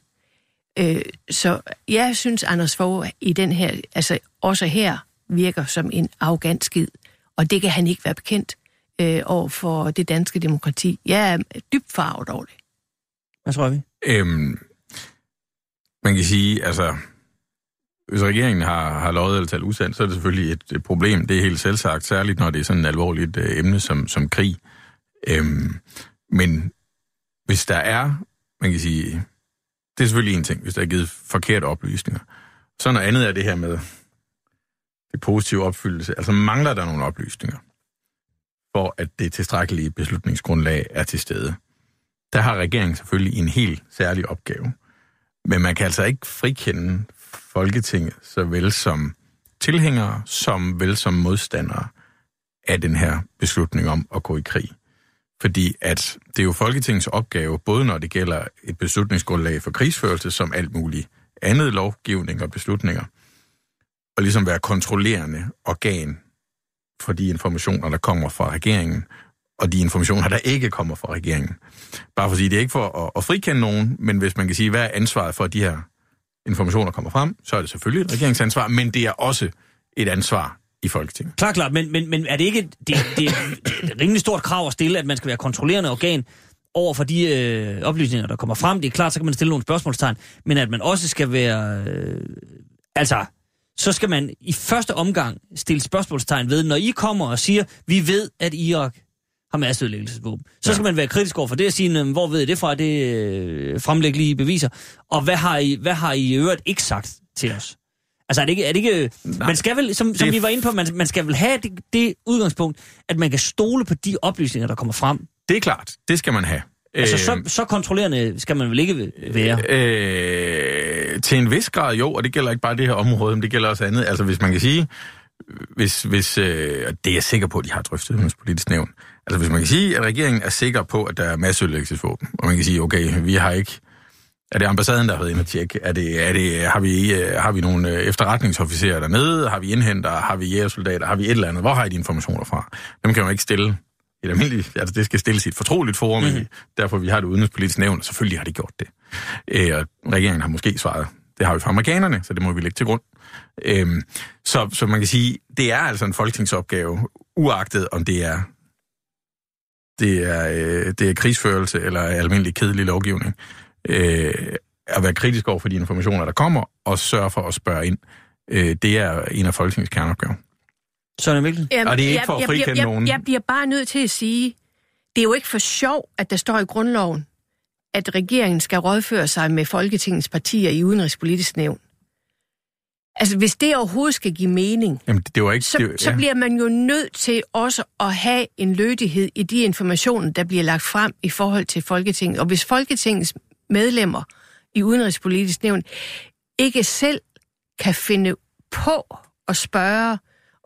Øh, så jeg synes, Anders Fogh i den her, altså også her, virker som en arrogant skid. Og det kan han ikke være bekendt øh, over for det danske demokrati. Jeg er dybt farvet over det. Hvad tror vi? Øhm, man kan sige, altså, hvis regeringen har, har lovet eller talt usandt, så er det selvfølgelig et, et problem. Det er helt selvsagt, særligt når det er sådan et alvorligt øh, emne som, som krig. Øhm, men hvis der er, man kan sige, det er selvfølgelig en ting, hvis der er givet forkerte oplysninger. Så noget andet er det her med det positive opfyldelse. Altså mangler der nogle oplysninger, for at det tilstrækkelige beslutningsgrundlag er til stede. Der har regeringen selvfølgelig en helt særlig opgave. Men man kan altså ikke frikende Folketinget, såvel som tilhængere, som vel som modstandere af den her beslutning om at gå i krig. Fordi at det er jo Folketingets opgave, både når det gælder et beslutningsgrundlag for krigsførelse, som alt muligt andet lovgivning og beslutninger, og ligesom være kontrollerende organ for de informationer, der kommer fra regeringen, og de informationer, der ikke kommer fra regeringen. Bare for at sige, det er ikke for at, at frikende nogen, men hvis man kan sige, hvad er ansvaret for, at de her informationer kommer frem, så er det selvfølgelig et regeringsansvar, men det er også et ansvar i Folketinget. Klar, klart, men, men, men er det ikke det, det er et rimelig stort krav at stille, at man skal være kontrollerende organ over for de øh, oplysninger, der kommer frem? Det er klart, så kan man stille nogle spørgsmålstegn, men at man også skal være... Øh, altså, så skal man i første omgang stille spørgsmålstegn ved, når I kommer og siger, vi ved, at Irak har masseødelæggelsesvåben. Så ja. skal man være kritisk over for det og sige, hvor ved I det fra, det øh, fremlæg lige beviser. Og hvad har, I, hvad har I i øvrigt ikke sagt til os? Altså er det ikke... Er det ikke man skal vel, som, som vi var inde på, man, man skal vel have det, det udgangspunkt, at man kan stole på de oplysninger, der kommer frem. Det er klart. Det skal man have. Altså, så, så kontrollerende skal man vel ikke være? Øh, til en vis grad jo, og det gælder ikke bare det her område, men det gælder også andet. Altså, hvis man kan sige, hvis, hvis øh, det er jeg sikker på, at de har drøftet i politisk nævn. Altså, hvis man kan sige, at regeringen er sikker på, at der er masseødelæggelsesvåben, og man kan sige, okay, vi har ikke er det ambassaden, der har været inde og tjekke? Er det, er det, har, vi, øh, har vi nogle øh, efterretningsofficerer dernede? Har vi indhenter? Har vi jægersoldater? Har vi et eller andet? Hvor har I de informationer fra? Dem kan man ikke stille et almindeligt, altså det skal stilles i et fortroligt forum, mm. derfor vi har det udenrigspolitiske nævn, og selvfølgelig har de gjort det. Øh, og regeringen har måske svaret, det har vi fra amerikanerne, så det må vi lægge til grund. Øh, så, så man kan sige, det er altså en folketingsopgave, uagtet om det er det er, øh, det er krigsførelse eller almindelig kedelig lovgivning øh, at være kritisk over for de informationer, der kommer, og sørge for at spørge ind. Øh, det er en af Folketingets kerneopgaver. Sådan Mikkel? Jamen, og det er ikke for at frikende jeg, jeg, nogen. Jeg bliver bare nødt til at sige, det er jo ikke for sjov, at der står i grundloven, at regeringen skal rådføre sig med Folketingets partier i udenrigspolitisk nævn. Altså, hvis det overhovedet skal give mening, Jamen, det var ikke, så, det, ja. så bliver man jo nødt til også at have en lødighed i de informationer, der bliver lagt frem i forhold til Folketinget. Og hvis Folketingets medlemmer i Udenrigspolitisk Nævn ikke selv kan finde på at spørge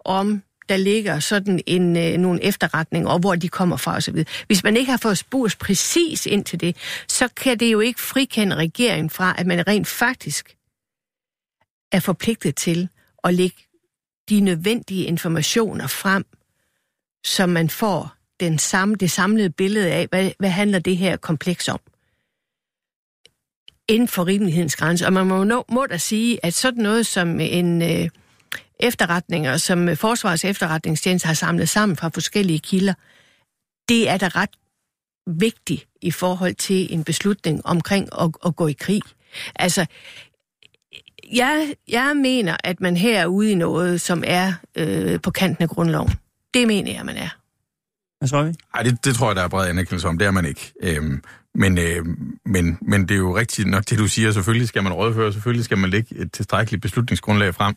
om der ligger sådan en, øh, nogle efterretninger, og hvor de kommer fra osv. Hvis man ikke har fået spurgt præcis ind til det, så kan det jo ikke frikende regeringen fra, at man rent faktisk er forpligtet til at lægge de nødvendige informationer frem, så man får den samme, det samlede billede af, hvad, hvad handler det her kompleks om inden for rimelighedens grænse. Og man må, nå, må da sige, at sådan noget som en øh, efterretninger, som Forsvarets efterretningstjeneste har samlet sammen fra forskellige kilder, det er da ret vigtigt i forhold til en beslutning omkring at, at gå i krig. Altså, jeg, jeg mener, at man her er ude i noget, som er øh, på kanten af grundloven. Det mener jeg, man er. Hvad tror vi? Nej, det, det tror jeg, der er bred anerkendelse om. Det er man ikke. Øhm, men, øh, men, men det er jo rigtigt nok det, du siger. Selvfølgelig skal man rådføre, selvfølgelig skal man lægge et tilstrækkeligt beslutningsgrundlag frem.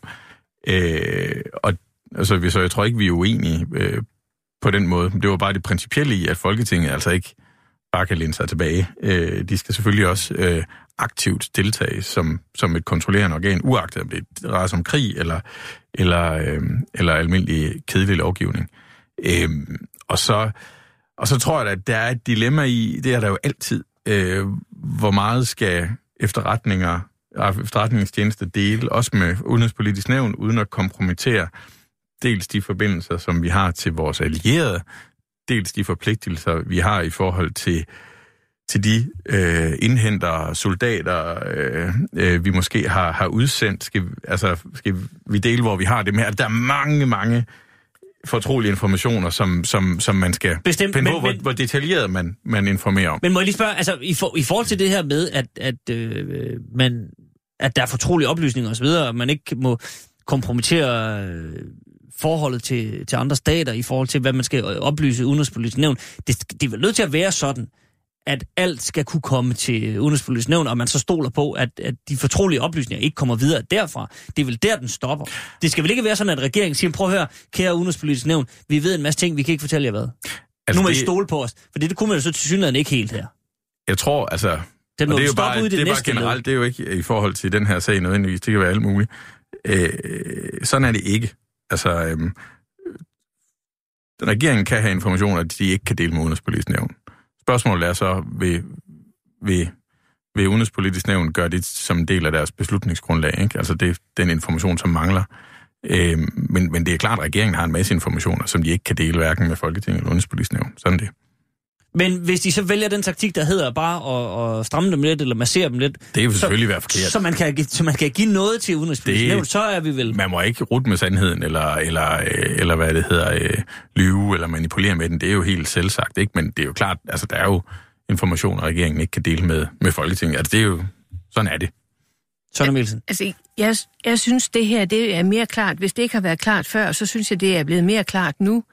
Øh, og altså, så jeg tror ikke, vi er uenige øh, på den måde. Det var bare det principielle i, at Folketinget altså ikke bare kan læne sig tilbage. Øh, de skal selvfølgelig også øh, aktivt deltage som, som et kontrollerende organ, uagtet om det drejer sig om krig eller, eller, øh, eller almindelig kedelig lovgivning. Øh, og så og så tror jeg, at der er et dilemma i, det er der jo altid, øh, hvor meget skal efterretninger, efterretningstjenester dele, også med udenrigspolitisk nævn, uden at kompromittere dels de forbindelser, som vi har til vores allierede, dels de forpligtelser, vi har i forhold til, til de øh, indhenter soldater, øh, øh, vi måske har, har udsendt. Skal, altså, skal vi dele, hvor vi har det med? Altså, der er mange, mange fortrolige informationer, som, som, som man skal Bestemt, finde men- på, hvor, men- hvor detaljeret man, man informerer om. Men må jeg lige spørge, altså i, for, i forhold til det her med, at, at, øh, man, at der er fortrolige oplysninger osv., og man ikke må kompromittere øh, forholdet til, til andre stater i forhold til, hvad man skal øh, oplyse udenrigspolitisk nævn. Det, det er vel nødt til at være sådan, at alt skal kunne komme til udenrigspolitisk nævn, og man så stoler på, at, at de fortrolige oplysninger ikke kommer videre derfra. Det er vel der, den stopper. Det skal vel ikke være sådan, at regeringen siger, prøv at høre, kære udenrigspolitisk nævn, vi ved en masse ting, vi kan ikke fortælle jer hvad. Altså, nu må det... I stole på os. For det, det kunne man jo så til synligheden ikke helt her. Jeg tror, altså... Den må det er jo bare, ude i det, det er bare generelt, det er jo ikke i forhold til den her sag nødvendigvis, det kan være alt muligt. Øh, sådan er det ikke. Altså, øhm, regeringen kan have informationer, de ikke kan dele med udenrigspolitisk nævn. Spørgsmålet er så, vil, vil, vil udenrigspolitisk nævn gøre det som en del af deres beslutningsgrundlag, ikke? Altså det, den information, som mangler. Øh, men, men det er klart, at regeringen har en masse informationer, som de ikke kan dele hverken med Folketinget eller udenrigspolitisk nævn. Sådan er det. Men hvis de så vælger den taktik, der hedder bare at, at stramme dem lidt, eller massere dem lidt, Det vil så, selvfølgelig være forkert. så, man kan, give- så man kan give noget til udenrigspolitisk nævn, så er vi vel... man må ikke rute med sandheden, eller, eller, øh, eller hvad det hedder, øh, lyve, eller manipulere med den. Det er jo helt selvsagt, ikke? Men det er jo klart, altså der er jo informationer, regeringen ikke kan dele med, med Folketinget. Altså det er jo, sådan er det. Søren Mikkelsen. Altså, jeg, jeg synes, det her det er mere klart. Hvis det ikke har været klart før, så synes jeg, det er blevet mere klart nu,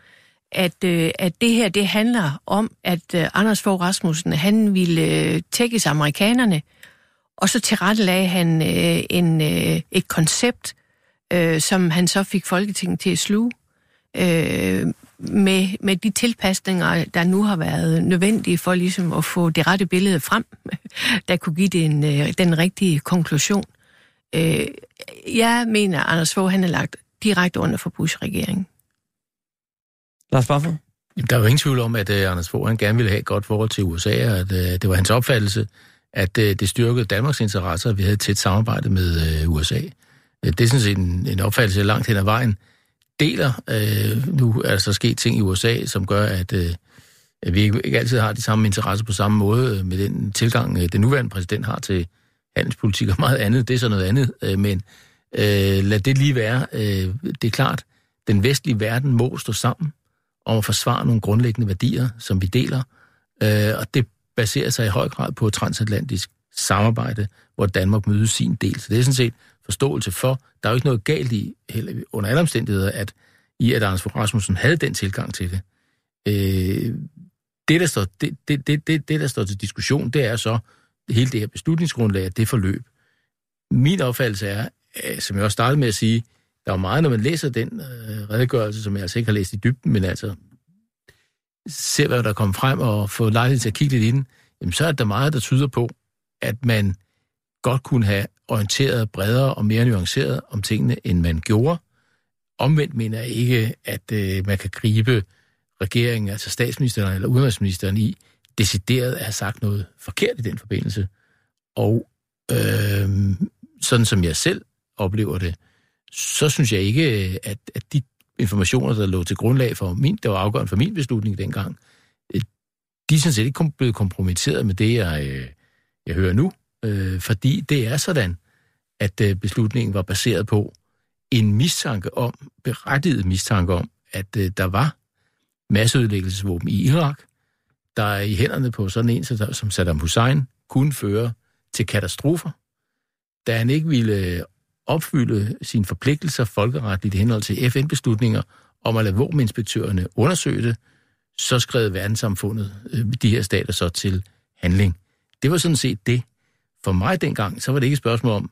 at, øh, at det her det handler om, at øh, Anders Fogh Rasmussen, han ville øh, tækkes amerikanerne, og så tilrettelagde han øh, en, øh, et koncept, øh, som han så fik Folketinget til at sluge, øh, med, med de tilpasninger, der nu har været nødvendige for ligesom at få det rette billede frem, [LAUGHS] der kunne give den, øh, den rigtige konklusion. Øh, jeg mener, Anders Fogh han er lagt direkte under for Bush-regeringen. Lars Barfod? Der er jo ingen tvivl om, at uh, Anders Fogh han gerne ville have et godt forhold til USA, og at uh, det var hans opfattelse, at uh, det styrkede Danmarks interesser, at vi havde et tæt samarbejde med uh, USA. Uh, det er sådan set en, en opfattelse langt hen ad vejen. Deler, uh, nu er der så sket ting i USA, som gør, at, uh, at vi ikke, ikke altid har de samme interesser på samme måde uh, med den tilgang, uh, den nuværende præsident har til handelspolitik og meget andet. Det er så noget andet, uh, men uh, lad det lige være. Uh, det er klart, den vestlige verden må stå sammen om at forsvare nogle grundlæggende værdier, som vi deler. Øh, og det baserer sig i høj grad på transatlantisk samarbejde, hvor Danmark møder sin del. Så det er sådan set forståelse for. Der er jo ikke noget galt i, heller, under alle omstændigheder, at i at Anders Fogh Rasmussen havde den tilgang til det. Øh, det, der står, det, det, det, det, det, der står til diskussion, det er så hele det her beslutningsgrundlag, det forløb. Min opfattelse er, øh, som jeg også startede med at sige, der er jo meget, når man læser den øh, redegørelse, som jeg altså ikke har læst i dybden, men altså ser, hvad der kommer frem og får lejlighed til at kigge lidt i den, jamen så er der meget, der tyder på, at man godt kunne have orienteret bredere og mere nuanceret om tingene, end man gjorde. Omvendt mener jeg ikke, at øh, man kan gribe regeringen, altså statsministeren eller udenrigsministeren i, decideret at have sagt noget forkert i den forbindelse. Og øh, sådan som jeg selv oplever det, så synes jeg ikke, øh, at, at de informationer, der lå til grundlag for min, der var afgørende for min beslutning dengang, øh, de er sådan set ikke kom- blevet kompromitteret med det, jeg, øh, jeg hører nu, øh, fordi det er sådan, at øh, beslutningen var baseret på en mistanke om, berettiget mistanke om, at øh, der var masseødelæggelsesvåben i Irak, der i hænderne på sådan en som Saddam Hussein kunne føre til katastrofer, da han ikke ville opfylde sine forpligtelser folkeretligt i henhold til FN-beslutninger om at lade våbeninspektørerne undersøge det, så skrev verdenssamfundet øh, de her stater så til handling. Det var sådan set det. For mig dengang, så var det ikke et spørgsmål om,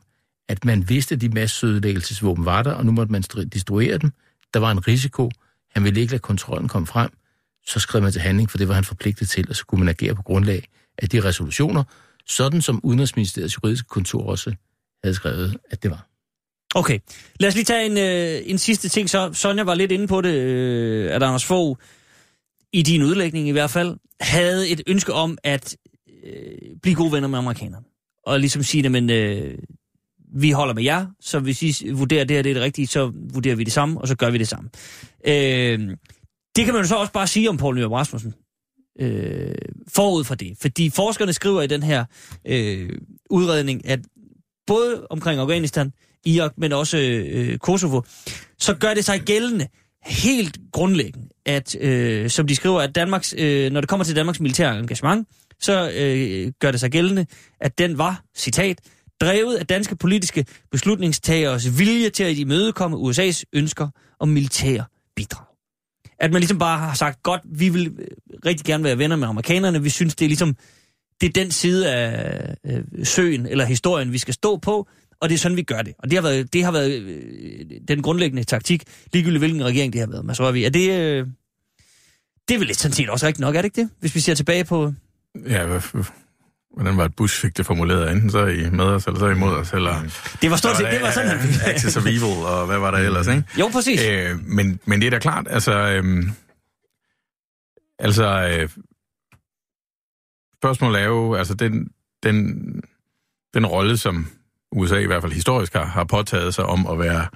at man vidste, at de masseødelæggelsesvåben var der, og nu måtte man destruere dem. Der var en risiko. Han ville ikke lade kontrollen komme frem. Så skrev man til handling, for det var han forpligtet til, og så kunne man agere på grundlag af de resolutioner, sådan som Udenrigsministeriets juridiske kontor også havde skrevet, at det var. Okay, lad os lige tage en, øh, en sidste ting. Så Sonja var lidt inde på det, øh, at Anders Fogh, i din udlægning i hvert fald, havde et ønske om at øh, blive gode venner med amerikanerne. Og ligesom sige, at men, øh, vi holder med jer, så hvis I vurderer det her det er det rigtige, så vurderer vi det samme, og så gør vi det samme. Øh, det kan man jo så også bare sige om Poul Nyrup Rasmussen. Øh, forud for det. Fordi forskerne skriver i den her øh, udredning, at både omkring Afghanistan, Irak, men også øh, Kosovo, så gør det sig gældende, helt grundlæggende, at øh, som de skriver, at Danmarks, øh, når det kommer til Danmarks militære engagement, så øh, gør det sig gældende, at den var, citat, drevet af danske politiske beslutningstageres vilje til at imødekomme USA's ønsker om militære bidrag. At man ligesom bare har sagt, godt, vi vil øh, rigtig gerne være venner med amerikanerne, vi synes, det er ligesom, det er den side af øh, søen eller historien, vi skal stå på, og det er sådan, vi gør det. Og det har været, det har været øh, den grundlæggende taktik, ligegyldigt hvilken regering det har været. Men så er vi, er det, øh, det er vel lidt sådan set også rigtigt nok, er det ikke det? Hvis vi ser tilbage på... Ja, hvordan var det, Bush fik det formuleret? Enten så I med os, eller så imod os, eller... Det var stort set, det var sådan, han fik Access of Evil, og hvad var der ellers, ikke? Jo, præcis. Øh, men, men det er da klart, altså... Øh, altså... Øh, spørgsmålet er jo, altså den, den, den rolle, som USA i hvert fald historisk har, har påtaget sig om at være,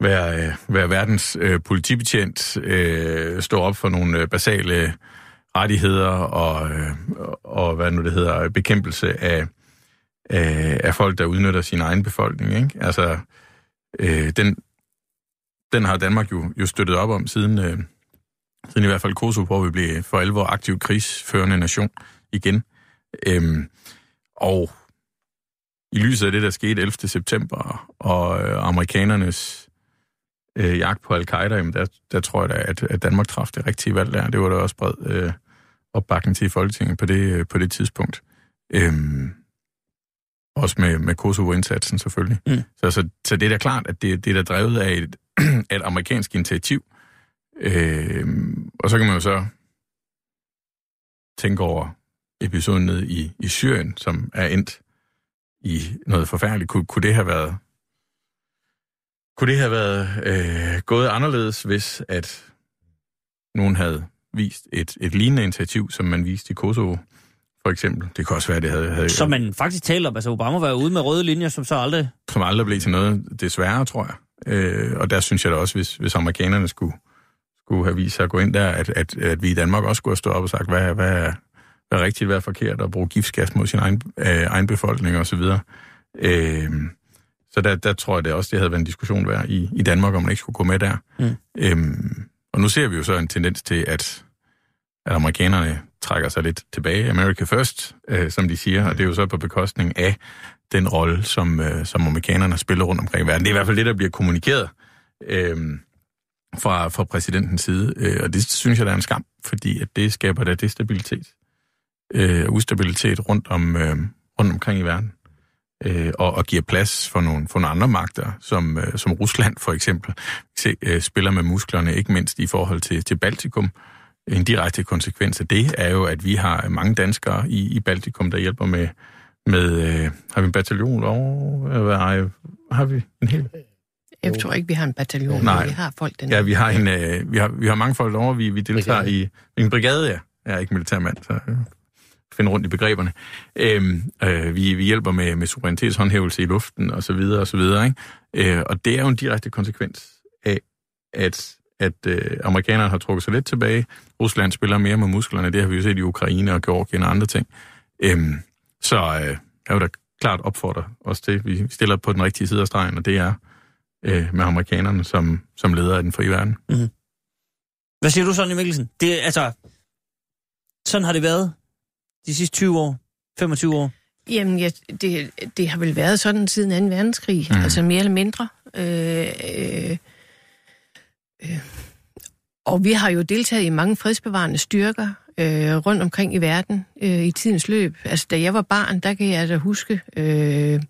være, øh, være verdens øh, politibetjent, øh, stå op for nogle øh, basale rettigheder og, øh, og hvad nu det hedder, bekæmpelse af, af, af folk, der udnytter sin egen befolkning. Ikke? Altså, øh, den, den har Danmark jo, jo støttet op om siden, øh, siden i hvert fald Kosovo, hvor vi blev for alvor aktiv krigsførende nation igen. Øhm, og i lyset af det, der skete 11. september, og øh, amerikanernes øh, jagt på al-Qaida, jamen der, der tror jeg da, at, at Danmark træffede det rigtige valg der. Det var der også bred øh, opbakning til i Folketinget på det, øh, på det tidspunkt. Øhm, også med, med Kosovo-indsatsen selvfølgelig. Mm. Så, så, så det er da klart, at det, det er da drevet af et, af [CLEARS THROAT] et amerikansk initiativ. Øhm, og så kan man jo så tænke over episoden ned i, i Syrien, som er endt i noget forfærdeligt. Kunne, kunne det have været kunne det have været øh, gået anderledes, hvis at nogen havde vist et, et lignende initiativ, som man viste i Kosovo, for eksempel. Det kan også være, det havde... havde som man faktisk taler om. Altså Obama var ude med røde linjer, som så aldrig... Som aldrig blev til noget, desværre, tror jeg. Øh, og der synes jeg da også, hvis, hvis amerikanerne skulle, skulle have vist sig at gå ind der, at, at, at vi i Danmark også skulle have stået op og sagt, hvad, hvad, er rigtigt, er forkert, og bruge giftgas mod sin egen, øh, egen befolkning osv. Øh, så der, der tror jeg det også, det havde været en diskussion værd i, i Danmark, om man ikke skulle gå med der. Mm. Øhm, og nu ser vi jo så en tendens til, at, at amerikanerne trækker sig lidt tilbage. America first, øh, som de siger, og det er jo så på bekostning af den rolle, som, øh, som amerikanerne spiller rundt omkring i verden. Det er i hvert fald det, der bliver kommunikeret øh, fra, fra præsidentens side, øh, og det synes jeg, der er en skam, fordi at det skaber der destabilitet øh, ustabilitet rundt, om, øh, rundt omkring i verden øh, og, og giver plads for nogle, for nogle andre magter, som, øh, som Rusland for eksempel, se, øh, spiller med musklerne, ikke mindst i forhold til, til Baltikum. En direkte konsekvens af det er jo, at vi har mange danskere i, i Baltikum, der hjælper med, med øh, har vi en bataljon og hvad har, har vi en hel... Jeg tror ikke, vi har en bataljon, Nej. men vi har folk dernede. Ja, vi har, en, øh, vi har, vi har mange folk derovre, vi, vi deltager brigade. i en brigade, ja. Jeg er ikke militærmand, så øh, finde rundt i begreberne. Øhm, øh, vi, vi hjælper med, med suverænitetshåndhævelse i luften og så videre og så videre. Ikke? Øh, og det er jo en direkte konsekvens af, at, at øh, amerikanerne har trukket sig lidt tilbage. Rusland spiller mere med musklerne. Det har vi jo set i Ukraine og Georgien og andre ting. Øhm, så øh, jeg vil da klart opfordre os til, vi stiller på den rigtige side af stregen, og det er øh, med amerikanerne som, som leder af den frie verden. Mm-hmm. Hvad siger du, Sonny Mikkelsen? Det, altså, sådan har det været de sidste 20 år, 25 år? Jamen, ja, det, det har vel været sådan siden 2. verdenskrig, mm. altså mere eller mindre. Øh, øh, øh. Og vi har jo deltaget i mange fredsbevarende styrker øh, rundt omkring i verden øh, i tidens løb. Altså, da jeg var barn, der kan jeg da huske øh,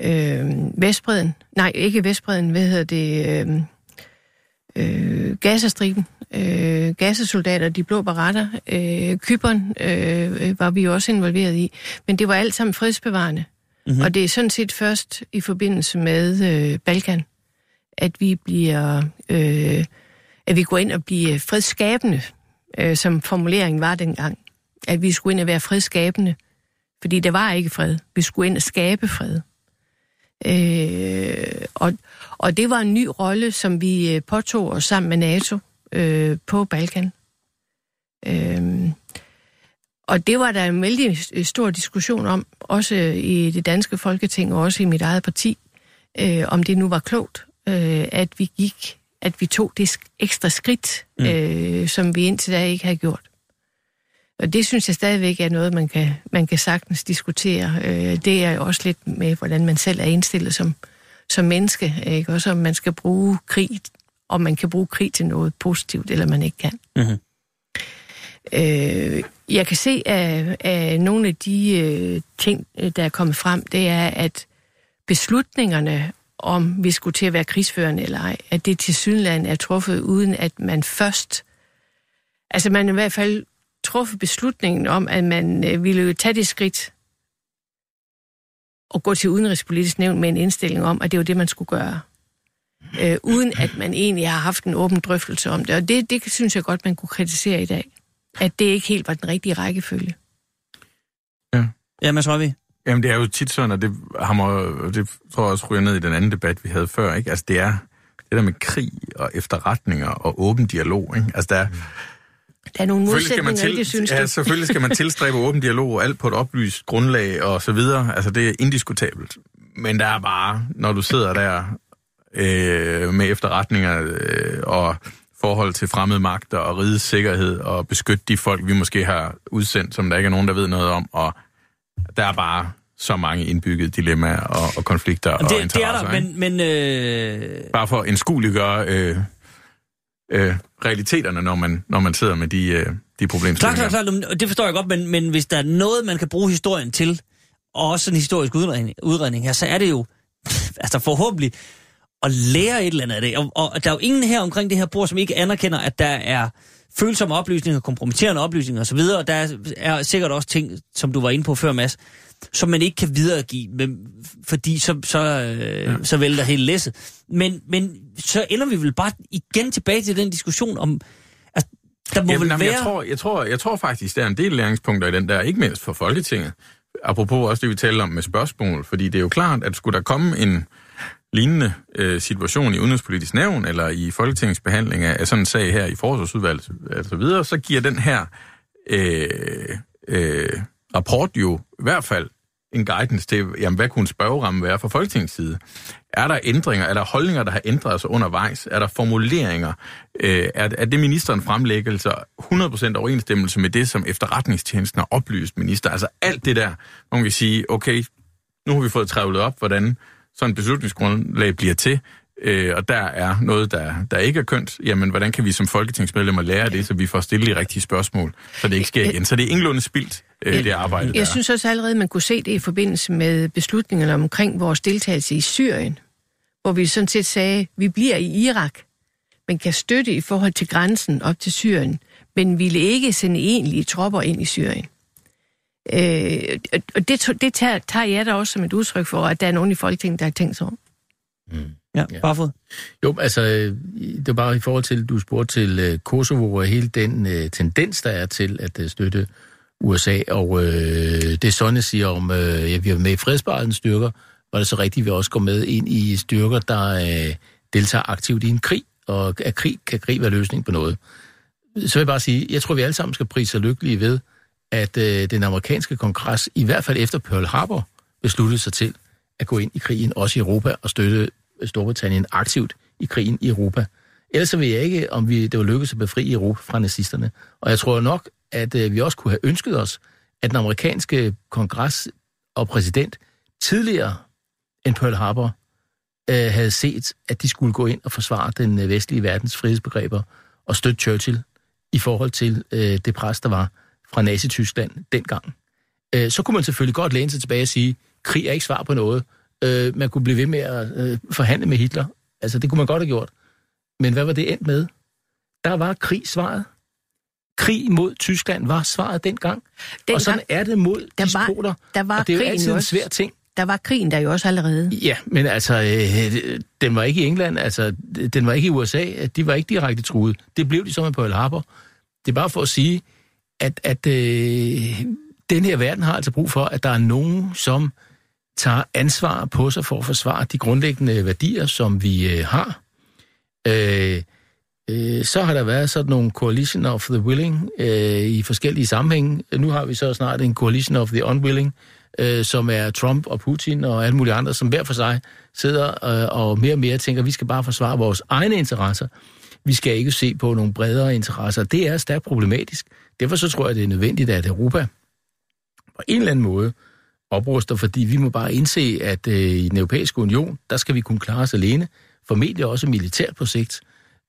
øh, Vestbreden. Nej, ikke Vestbreden, hvad hedder det? Øh, øh, Gazastriben øh, gasesoldater, de blå baretter, øh, Kyberen øh, var vi også involveret i. Men det var alt sammen fredsbevarende. Mm-hmm. Og det er sådan set først i forbindelse med øh, Balkan, at vi bliver, øh, at vi går ind og bliver fredsskabende, øh, som formuleringen var dengang. At vi skulle ind og være fredsskabende, fordi der var ikke fred. Vi skulle ind og skabe fred. Øh, og, og det var en ny rolle, som vi øh, påtog os sammen med NATO øh, på Balkan. Øh, og det var der en vældig stor diskussion om, også i det danske folketing og også i mit eget parti, øh, om det nu var klogt, øh, at vi gik at vi tog det ekstra skridt, mm. øh, som vi indtil da ikke har gjort. Og det synes jeg stadigvæk er noget, man kan, man kan sagtens diskutere. Øh, det er jo også lidt med, hvordan man selv er indstillet som, som menneske. Ikke? Også om man skal bruge krig, om man kan bruge krig til noget positivt, eller man ikke kan. Mhm. Øh, jeg kan se af, af nogle af de øh, ting, øh, der er kommet frem, det er, at beslutningerne om vi skulle til at være krigsførende eller ej, at det til sydenland er truffet uden at man først, altså man i hvert fald truffet beslutningen om, at man øh, ville tage det skridt og gå til udenrigspolitisk nævn med en indstilling om, at det var det, man skulle gøre. Øh, uden at man egentlig har haft en åben drøftelse om det. Og det, det synes jeg godt, man kunne kritisere i dag. At det ikke helt var den rigtige rækkefølge. Ja, Mads Røvig. Jamen, det er jo tit sådan, og det, hammer, det tror jeg også ryger ned i den anden debat, vi havde før, ikke? Altså, det er det der med krig og efterretninger og åben dialog, ikke? Altså, der, er- Der er nogle selvfølgelig skal man modsætninger, det synes ja, selvfølgelig skal man [LAUGHS] tilstræbe åben dialog og alt på et oplyst grundlag og så videre. Altså, det er indiskutabelt. Men der er bare, når du sidder der øh, med efterretninger øh, og forhold til fremmede magter og rigets sikkerhed og beskytte de folk, vi måske har udsendt, som der ikke er nogen, der ved noget om, og der er bare så mange indbyggede dilemmaer og, og konflikter og Det, det er interesser. der, ikke? men, men øh, Bare for at anskueliggøre øh, øh, realiteterne, når man, når man sidder med de, øh, de problemstillinger. klart, klart, klart. det forstår jeg godt, men, men hvis der er noget, man kan bruge historien til, og også en historisk udredning, udredning her, så er det jo, altså forhåbentlig, at lære et eller andet af det. Og, og der er jo ingen her omkring det her bord, som ikke anerkender, at der er følsomme oplysninger, kompromitterende oplysninger osv., og der er, er sikkert også ting, som du var inde på før, Mads, som man ikke kan videregive, men, fordi så, så, øh, ja. så vælter hele læsset. Men, men så ender vi vel bare igen tilbage til den diskussion om, at der må Jamen, vel være... jeg, tror, jeg, tror, jeg tror faktisk, der er en del læringspunkter i den der, ikke mindst for Folketinget. Apropos også det, vi talte om med spørgsmål, fordi det er jo klart, at skulle der komme en lignende øh, situation i Udenrigspolitisk Nævn, eller i Folketingets behandling af, af sådan en sag her i Forsvarsudvalget og så videre, så giver den her øh, øh, rapport jo i hvert fald en guidance til, jamen, hvad kunne en spørgeramme være fra Folketingets side? Er der ændringer? Er der holdninger, der har ændret sig undervejs? Er der formuleringer? Øh, er, er det ministeren fremlæggelse 100% overensstemmelse med det, som efterretningstjenesten har oplyst minister? Altså alt det der, hvor man kan sige, okay, nu har vi fået trævlet op, hvordan sådan beslutningsgrundlag bliver til, øh, og der er noget, der, der ikke er kønt, jamen hvordan kan vi som folketingsmedlemmer lære det, så vi får stillet de rigtige spørgsmål, så det ikke sker igen. Så det er ingenlunde spildt, øh, det arbejde, der Jeg er. synes også allerede, man kunne se det i forbindelse med beslutningerne omkring vores deltagelse i Syrien, hvor vi sådan set sagde, vi bliver i Irak, men kan støtte i forhold til grænsen op til Syrien, men ville ikke sende egentlige tropper ind i Syrien. Øh, og- det, det tager, tager jeg da også som et udtryk for, at der er nogen i Folketinget, der har tænkt sig om. Ja, Ja. bare fået. Jo, altså, det var bare i forhold til, du spurgte til øh, Kosovo og hele den øh, tendens, der er til at øh, støtte USA, og øh, det Sonne siger om, øh, ja, vi er med i fredsbevarende styrker, var det så rigtigt, at vi også går med ind i styrker, der øh, deltager aktivt i en krig, og at krig kan krig være løsning på noget. Så vil jeg bare sige, jeg tror, vi alle sammen skal prise sig lykkelige ved, at øh, den amerikanske kongres, i hvert fald efter Pearl Harbor, besluttede sig til at gå ind i krigen, også i Europa, og støtte øh, Storbritannien aktivt i krigen i Europa. Ellers ved jeg ikke, om vi, det var lykkedes at befri Europa fra nazisterne. Og jeg tror nok, at øh, vi også kunne have ønsket os, at den amerikanske kongres og præsident tidligere end Pearl Harbor øh, havde set, at de skulle gå ind og forsvare den øh, vestlige verdens frihedsbegreber og støtte Churchill i forhold til øh, det pres, der var fra Nazi-Tyskland dengang. Øh, så kunne man selvfølgelig godt læne sig tilbage og sige, krig er ikke svar på noget. Øh, man kunne blive ved med at øh, forhandle med Hitler. Altså, det kunne man godt have gjort. Men hvad var det endt med? Der var krig svaret. Krig mod Tyskland var svaret dengang. Den og sådan er det mod der var- despoter. der var og det er jo altid en svær ting. Der var krigen der jo også allerede. Ja, men altså, øh, den var ikke i England, altså, den var ikke i USA, de var ikke direkte truet. Det blev de så med Pearl Harbor. Det er bare for at sige, at, at øh, den her verden har altså brug for, at der er nogen, som tager ansvar på sig for at forsvare de grundlæggende værdier, som vi øh, har. Øh, øh, så har der været sådan nogle coalition of the willing øh, i forskellige sammenhænge. Nu har vi så snart en coalition of the unwilling, øh, som er Trump og Putin og alle mulige andre, som hver for sig sidder øh, og mere og mere tænker, at vi skal bare forsvare vores egne interesser. Vi skal ikke se på nogle bredere interesser. Det er stærkt problematisk. Derfor så tror jeg, det er nødvendigt, at Europa på en eller anden måde opruster, fordi vi må bare indse, at øh, i den europæiske union, der skal vi kunne klare os alene, formentlig også militært på sigt,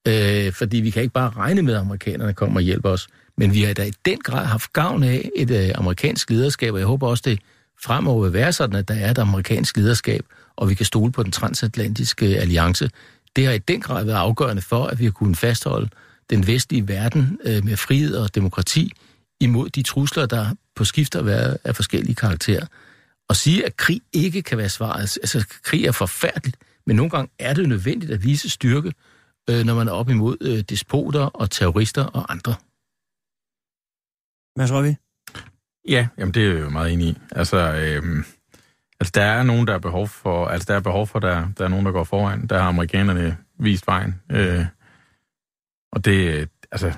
øh, fordi vi kan ikke bare regne med, at amerikanerne kommer og hjælper os. Men vi har da i den grad haft gavn af et øh, amerikansk lederskab, og jeg håber også, det fremover vil være sådan, at der er et amerikansk lederskab, og vi kan stole på den transatlantiske alliance. Det har i den grad været afgørende for, at vi har kunnet fastholde den vestlige verden øh, med frihed og demokrati imod de trusler, der på skift har været af forskellige karakterer. Og sige, at krig ikke kan være svaret. Altså, krig er forfærdeligt, men nogle gange er det nødvendigt at vise styrke, øh, når man er op imod øh, despoter og terrorister og andre. Hvad tror vi? Ja, jamen det er jeg jo meget enig i. Altså, øhm, altså der er nogen, der er behov for, altså der er behov for, der, der er nogen, der går foran. Der har amerikanerne vist vejen. Øh, og det, altså,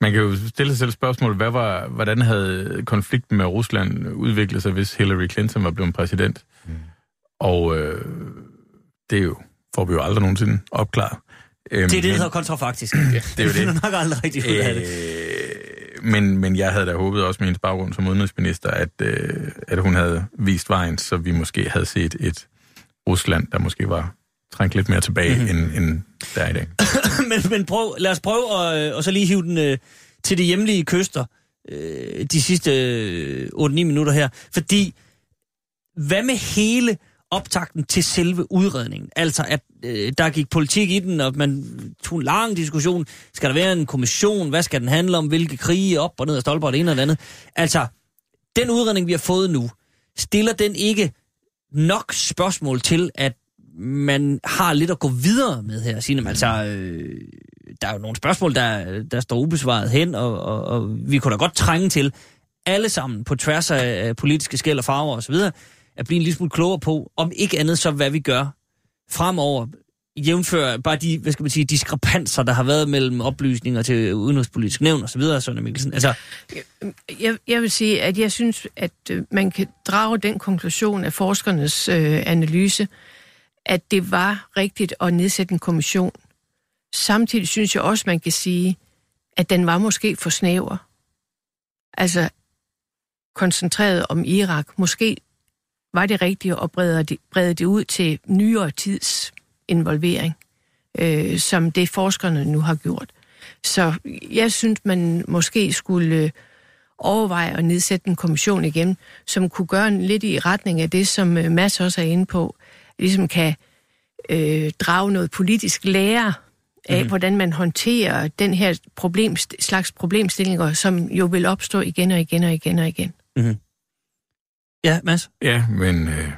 man kan jo stille sig selv spørgsmål, hvad var, hvordan havde konflikten med Rusland udviklet sig, hvis Hillary Clinton var blevet præsident? Mm. Og øh, det er jo, får vi jo aldrig nogensinde opklaret. Øhm, det er det, der hedder kontrafaktisk. Ja, det er jo [LAUGHS] det. det nok aldrig rigtig ud af det. Øh, men, men jeg havde da håbet også med hendes baggrund som udenrigsminister, at, øh, at hun havde vist vejen, så vi måske havde set et Rusland, der måske var trængt lidt mere tilbage, mm-hmm. end, end der er i dag. [COUGHS] men men prøv, lad os prøve at og så lige hive den øh, til de hjemlige kyster øh, de sidste øh, 8-9 minutter her. Fordi, hvad med hele optakten til selve udredningen? Altså, at øh, der gik politik i den, og man tog en lang diskussion. Skal der være en kommission? Hvad skal den handle om? Hvilke krige op og ned og stolper det ene og det andet? Altså, den udredning, vi har fået nu, stiller den ikke nok spørgsmål til, at man har lidt at gå videre med her, Signe. Altså, øh, der er jo nogle spørgsmål, der, der står ubesvaret hen, og, og, og vi kunne da godt trænge til, alle sammen på tværs af politiske skæld og farver osv., at blive en lille smule klogere på, om ikke andet så, hvad vi gør fremover, jævnfør bare de, hvad skal man sige, diskrepanser, der har været mellem oplysninger til udenrigspolitisk nævn og så videre, Søren Mikkelsen. Altså... Jeg, jeg vil sige, at jeg synes, at øh, man kan drage den konklusion af forskernes øh, analyse, at det var rigtigt at nedsætte en kommission. Samtidig synes jeg også, man kan sige, at den var måske for snæver. Altså koncentreret om Irak. Måske var det rigtigt at brede det, brede det ud til nyere tids involvering, øh, som det forskerne nu har gjort. Så jeg synes, man måske skulle øh, overveje at nedsætte en kommission igen, som kunne gøre en lidt i retning af det, som øh, Mads også er inde på, ligesom kan øh, drage noget politisk lære af, mm. hvordan man håndterer den her problem, slags problemstillinger, som jo vil opstå igen og igen og igen og igen. Mm. Ja, Mads? Ja, men øh, jeg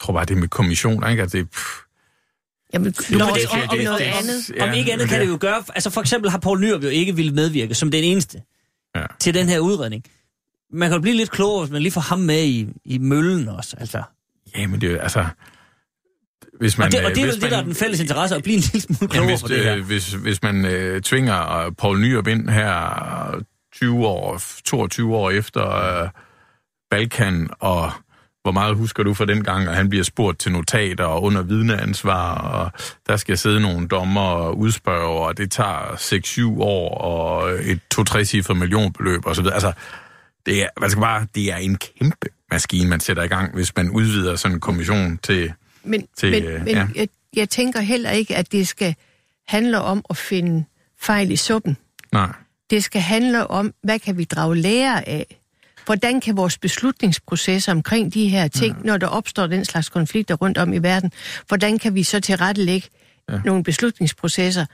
tror bare, det med kommissioner, ikke? Altså, det, pff, Jamen, det, om, det, om, om noget andet. Ja, om ikke andet kan det jo gøre... Altså for eksempel har Poul Nyrup jo ikke ville medvirke som den eneste ja. til den her udredning. Man kan jo blive lidt klogere, hvis man lige får ham med i, i møllen også. Altså. Ja, men det er altså... Hvis man, og det, og det er vel det, der er den fælles interesse, at blive en lille smule klogere hvis, på det her. Øh, hvis, hvis man øh, tvinger Poul Nyrup ind her 20 år, 22 år efter øh, Balkan, og hvor meget husker du fra den gang, at han bliver spurgt til notater og under vidneansvar, og der skal sidde nogle dommer og udspørge, og det tager 6-7 år, og et 2-3 cifre millionbeløb osv. Altså, det er, man skal bare, det er en kæmpe maskine, man sætter i gang, hvis man udvider sådan en kommission til... Men, til, men, øh, men ja. jeg, jeg tænker heller ikke, at det skal handle om at finde fejl i suppen. Nej. Det skal handle om, hvad kan vi drage lære af? Hvordan kan vores beslutningsprocesser omkring de her ting, ja. når der opstår den slags konflikter rundt om i verden, hvordan kan vi så tilrettelægge ja. nogle beslutningsprocesser,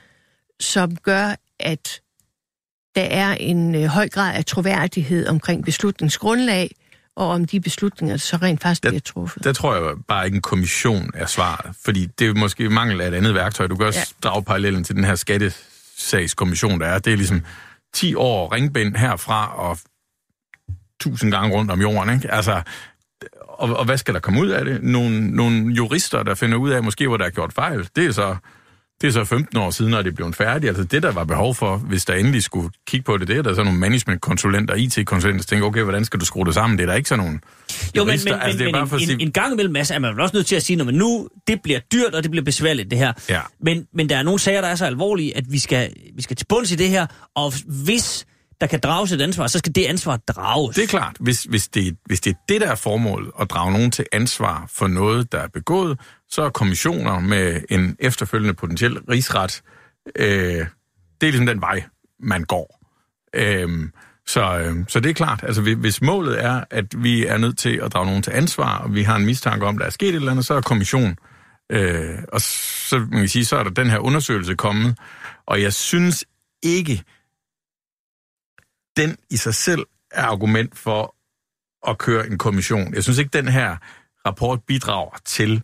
som gør, at der er en øh, høj grad af troværdighed omkring beslutningsgrundlag, og om de beslutninger så rent faktisk der, bliver truffet. Der tror jeg bare ikke en kommission er svaret, fordi det er måske mangel af et andet værktøj. Du kan også ja. drage parallellen til den her skattesagskommission, der er. Det er ligesom 10 år ringbind herfra og tusind gange rundt om jorden, ikke? Altså, og, og hvad skal der komme ud af det? Nogle, nogle jurister, der finder ud af, måske hvor der er gjort fejl, det er så Det er så 15 år siden, når det blev færdigt. Altså det, der var behov for, hvis der endelig skulle kigge på det, det er der så nogle management-konsulenter, IT-konsulenter, der tænker, okay, hvordan skal du skrue det sammen? Det er der ikke sådan nogen Jo, men, men, altså, det er men, men for at en, sige, en gang imellem, Mads, er man vel også nødt til at sige, når man nu, det bliver dyrt, og det bliver besværligt, det her. Ja. Men, men der er nogle sager, der er så alvorlige, at vi skal, vi skal til bunds i det her, og hvis der kan drages et ansvar, så skal det ansvar drages. Det er klart, hvis, hvis, det, hvis det er det, der er formålet, at drage nogen til ansvar for noget, der er begået, så er kommissioner med en efterfølgende potentiel rigsret, øh, det er ligesom den vej, man går. Øh, så, øh, så det er klart, altså hvis- målet er, at vi er nødt til at drage nogen til ansvar, og vi har en mistanke om, der er sket et eller andet, så er kommission. Øh, og så, man kan sige, så er der den her undersøgelse kommet, og jeg synes ikke, den i sig selv er argument for at køre en kommission. Jeg synes ikke, den her rapport bidrager til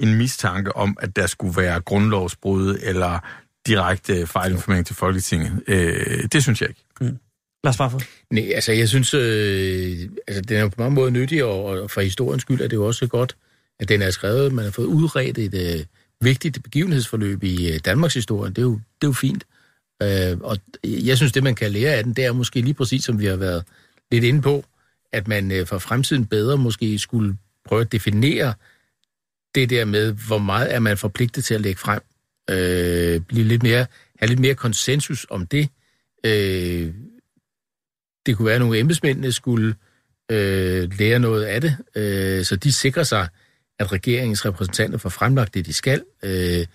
en mistanke om, at der skulle være grundlovsbrud eller direkte fejlinformering til Folketinget. Øh, det synes jeg ikke. Lars Barfod. Nej, altså jeg synes, øh, altså den er på mange måder nyttig, og, og for historiens skyld er det jo også godt, at den er skrevet. Man har fået udredt et øh, vigtigt begivenhedsforløb i øh, Danmarks historie. Det er jo, det er jo fint. Øh, og jeg synes, det man kan lære af den, det er måske lige præcis, som vi har været lidt inde på, at man øh, for fremtiden bedre måske skulle prøve at definere det der med, hvor meget er man forpligtet til at lægge frem. Øh, blive lidt mere, have lidt mere konsensus om det. Øh, det kunne være, at nogle embedsmændene skulle øh, lære noget af det, øh, så de sikrer sig, at regeringens repræsentanter får fremlagt det, de skal, øh,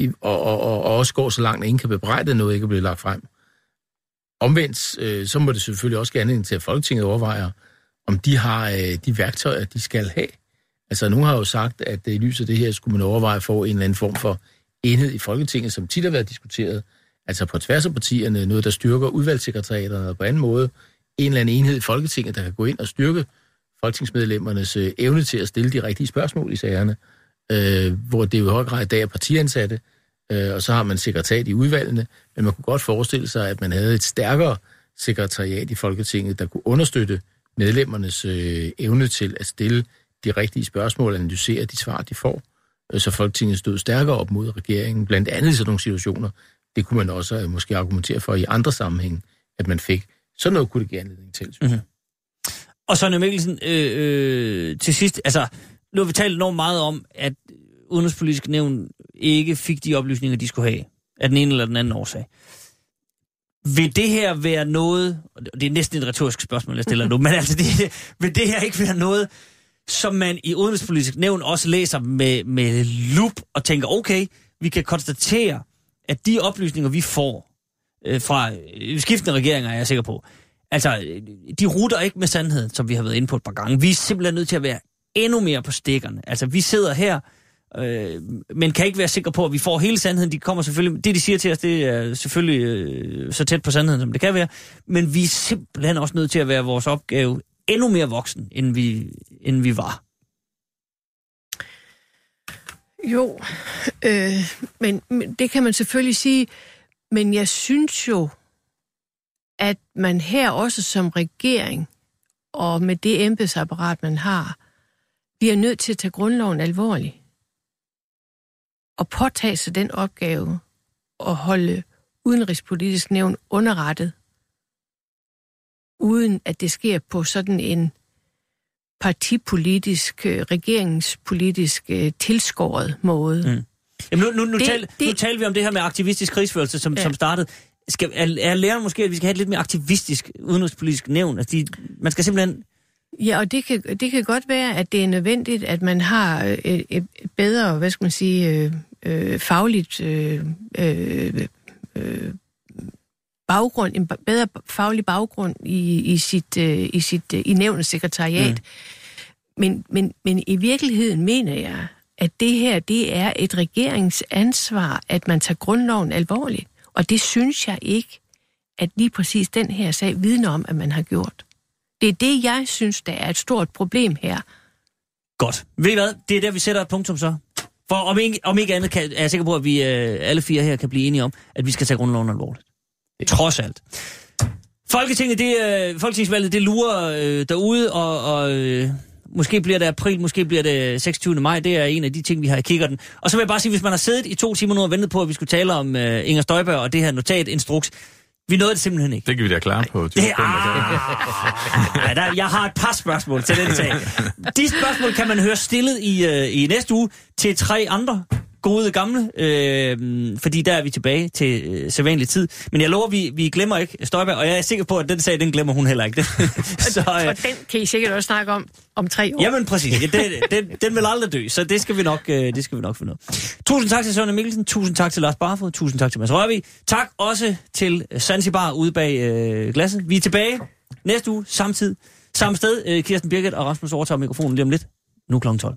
og, og, og, og også går så langt, at ingen kan bebrejde at noget, ikke er blevet lagt frem. Omvendt, øh, så må det selvfølgelig også give anledning til, at Folketinget overvejer, om de har øh, de værktøjer, de skal have. Altså, nogen har jo sagt, at øh, i lyset af det her skulle man overveje at få en eller anden form for enhed i Folketinget, som tit har været diskuteret, altså på tværs af partierne, noget, der styrker udvalgssekretariaterne og på anden måde, en eller anden enhed i Folketinget, der kan gå ind og styrke folketingsmedlemmernes øh, evne til at stille de rigtige spørgsmål i sagerne, øh, Øh, hvor det jo i høj grad i dag er partiansatte, øh, og så har man sekretariat i udvalgene, men man kunne godt forestille sig, at man havde et stærkere sekretariat i Folketinget, der kunne understøtte medlemmernes øh, evne til at stille de rigtige spørgsmål og analysere de svar, de får, øh, så Folketinget stod stærkere op mod regeringen, blandt andet i sådan nogle situationer. Det kunne man også øh, måske argumentere for i andre sammenhænge, at man fik. Sådan noget kunne det give anledning til. synes jeg. Mm-hmm. Og Sonja Mikkelsen, øh, øh, til sidst, altså, nu har vi talt enormt meget om, at Udenrigspolitisk Nævn ikke fik de oplysninger, de skulle have, af den ene eller den anden årsag. Vil det her være noget, og det er næsten et retorisk spørgsmål, jeg stiller nu, [LAUGHS] men altså, det, vil det her ikke være noget, som man i Udenrigspolitisk Nævn også læser med, med lup og tænker, okay, vi kan konstatere, at de oplysninger, vi får øh, fra øh, skiftende regeringer, er jeg sikker på, altså, øh, de ruter ikke med sandheden, som vi har været inde på et par gange. Vi er simpelthen nødt til at være endnu mere på stikkerne. Altså, vi sidder her, øh, men kan ikke være sikre på, at vi får hele sandheden. De kommer selvfølgelig, det de siger til os, det er selvfølgelig øh, så tæt på sandheden, som det kan være. Men vi er simpelthen også nødt til at være vores opgave endnu mere voksen, end vi, end vi var. Jo, øh, men, men det kan man selvfølgelig sige, men jeg synes jo, at man her også som regering, og med det embedsapparat, man har, bliver nødt til at tage grundloven alvorligt. Og påtage sig den opgave at holde udenrigspolitisk nævn underrettet, uden at det sker på sådan en partipolitisk, øh, regeringspolitisk øh, tilskåret måde. Mm. Jamen nu, nu, nu, Det- tal, nu taler vi om det her med aktivistisk krigsførelse, som. Ja. som startede. Skal, er, er læreren måske, at vi skal have et lidt mere aktivistisk udenrigspolitisk nævn? Altså de, man skal simpelthen... Ja, og det kan, det kan godt være, at det er nødvendigt, at man har øh, et, et bedre, hvad skal man sige, øh, øh, fagligt øh, øh, øh, baggrund, en bedre faglig baggrund i, i sit, øh, i sit øh, i nævnets sekretariat. Mm. Men, men, men i virkeligheden mener jeg, at det her, det er et regeringsansvar, at man tager grundloven alvorligt. Og det synes jeg ikke, at lige præcis den her sag vidner om, at man har gjort. Det er det, jeg synes, der er et stort problem her. Godt. Ved I hvad? Det er der, vi sætter et punktum så. For om ikke, om ikke andet kan, er jeg sikker på, at vi øh, alle fire her kan blive enige om, at vi skal tage grundloven alvorligt. Trods alt. Folketinget, det, øh, Folketingsvalget, det lurer øh, derude, og, og øh, Måske bliver det april, måske bliver det 26. maj. Det er en af de ting, vi har i kikkerten. Og så vil jeg bare sige, hvis man har siddet i to timer nu og ventet på, at vi skulle tale om uh, Inger Støjberg og det her notat-instruks, vi nåede det simpelthen ikke. Det kan vi da klare på 20 Det, ah, der, jeg har et par spørgsmål til den sag. De spørgsmål kan man høre stillet i, uh, i næste uge til tre andre gode gamle, øh, fordi der er vi tilbage til øh, sædvanlig tid. Men jeg lover, vi, vi glemmer ikke Støjberg, og jeg er sikker på, at den sag, den glemmer hun heller ikke. [LAUGHS] så, øh, og den kan I sikkert også snakke om om tre år. Jamen præcis, ja, den, den, den vil aldrig dø, så det skal vi nok, øh, det skal vi nok finde ud Tusind tak til Søren Mikkelsen, tusind tak til Lars Barfod, tusind tak til Mads Rørvig. Tak også til Zanzibar ude bag øh, glasset. Vi er tilbage næste uge, samtidig, samme sted. Øh, Kirsten Birgit og Rasmus overtager mikrofonen lige om lidt. Nu kl. 12.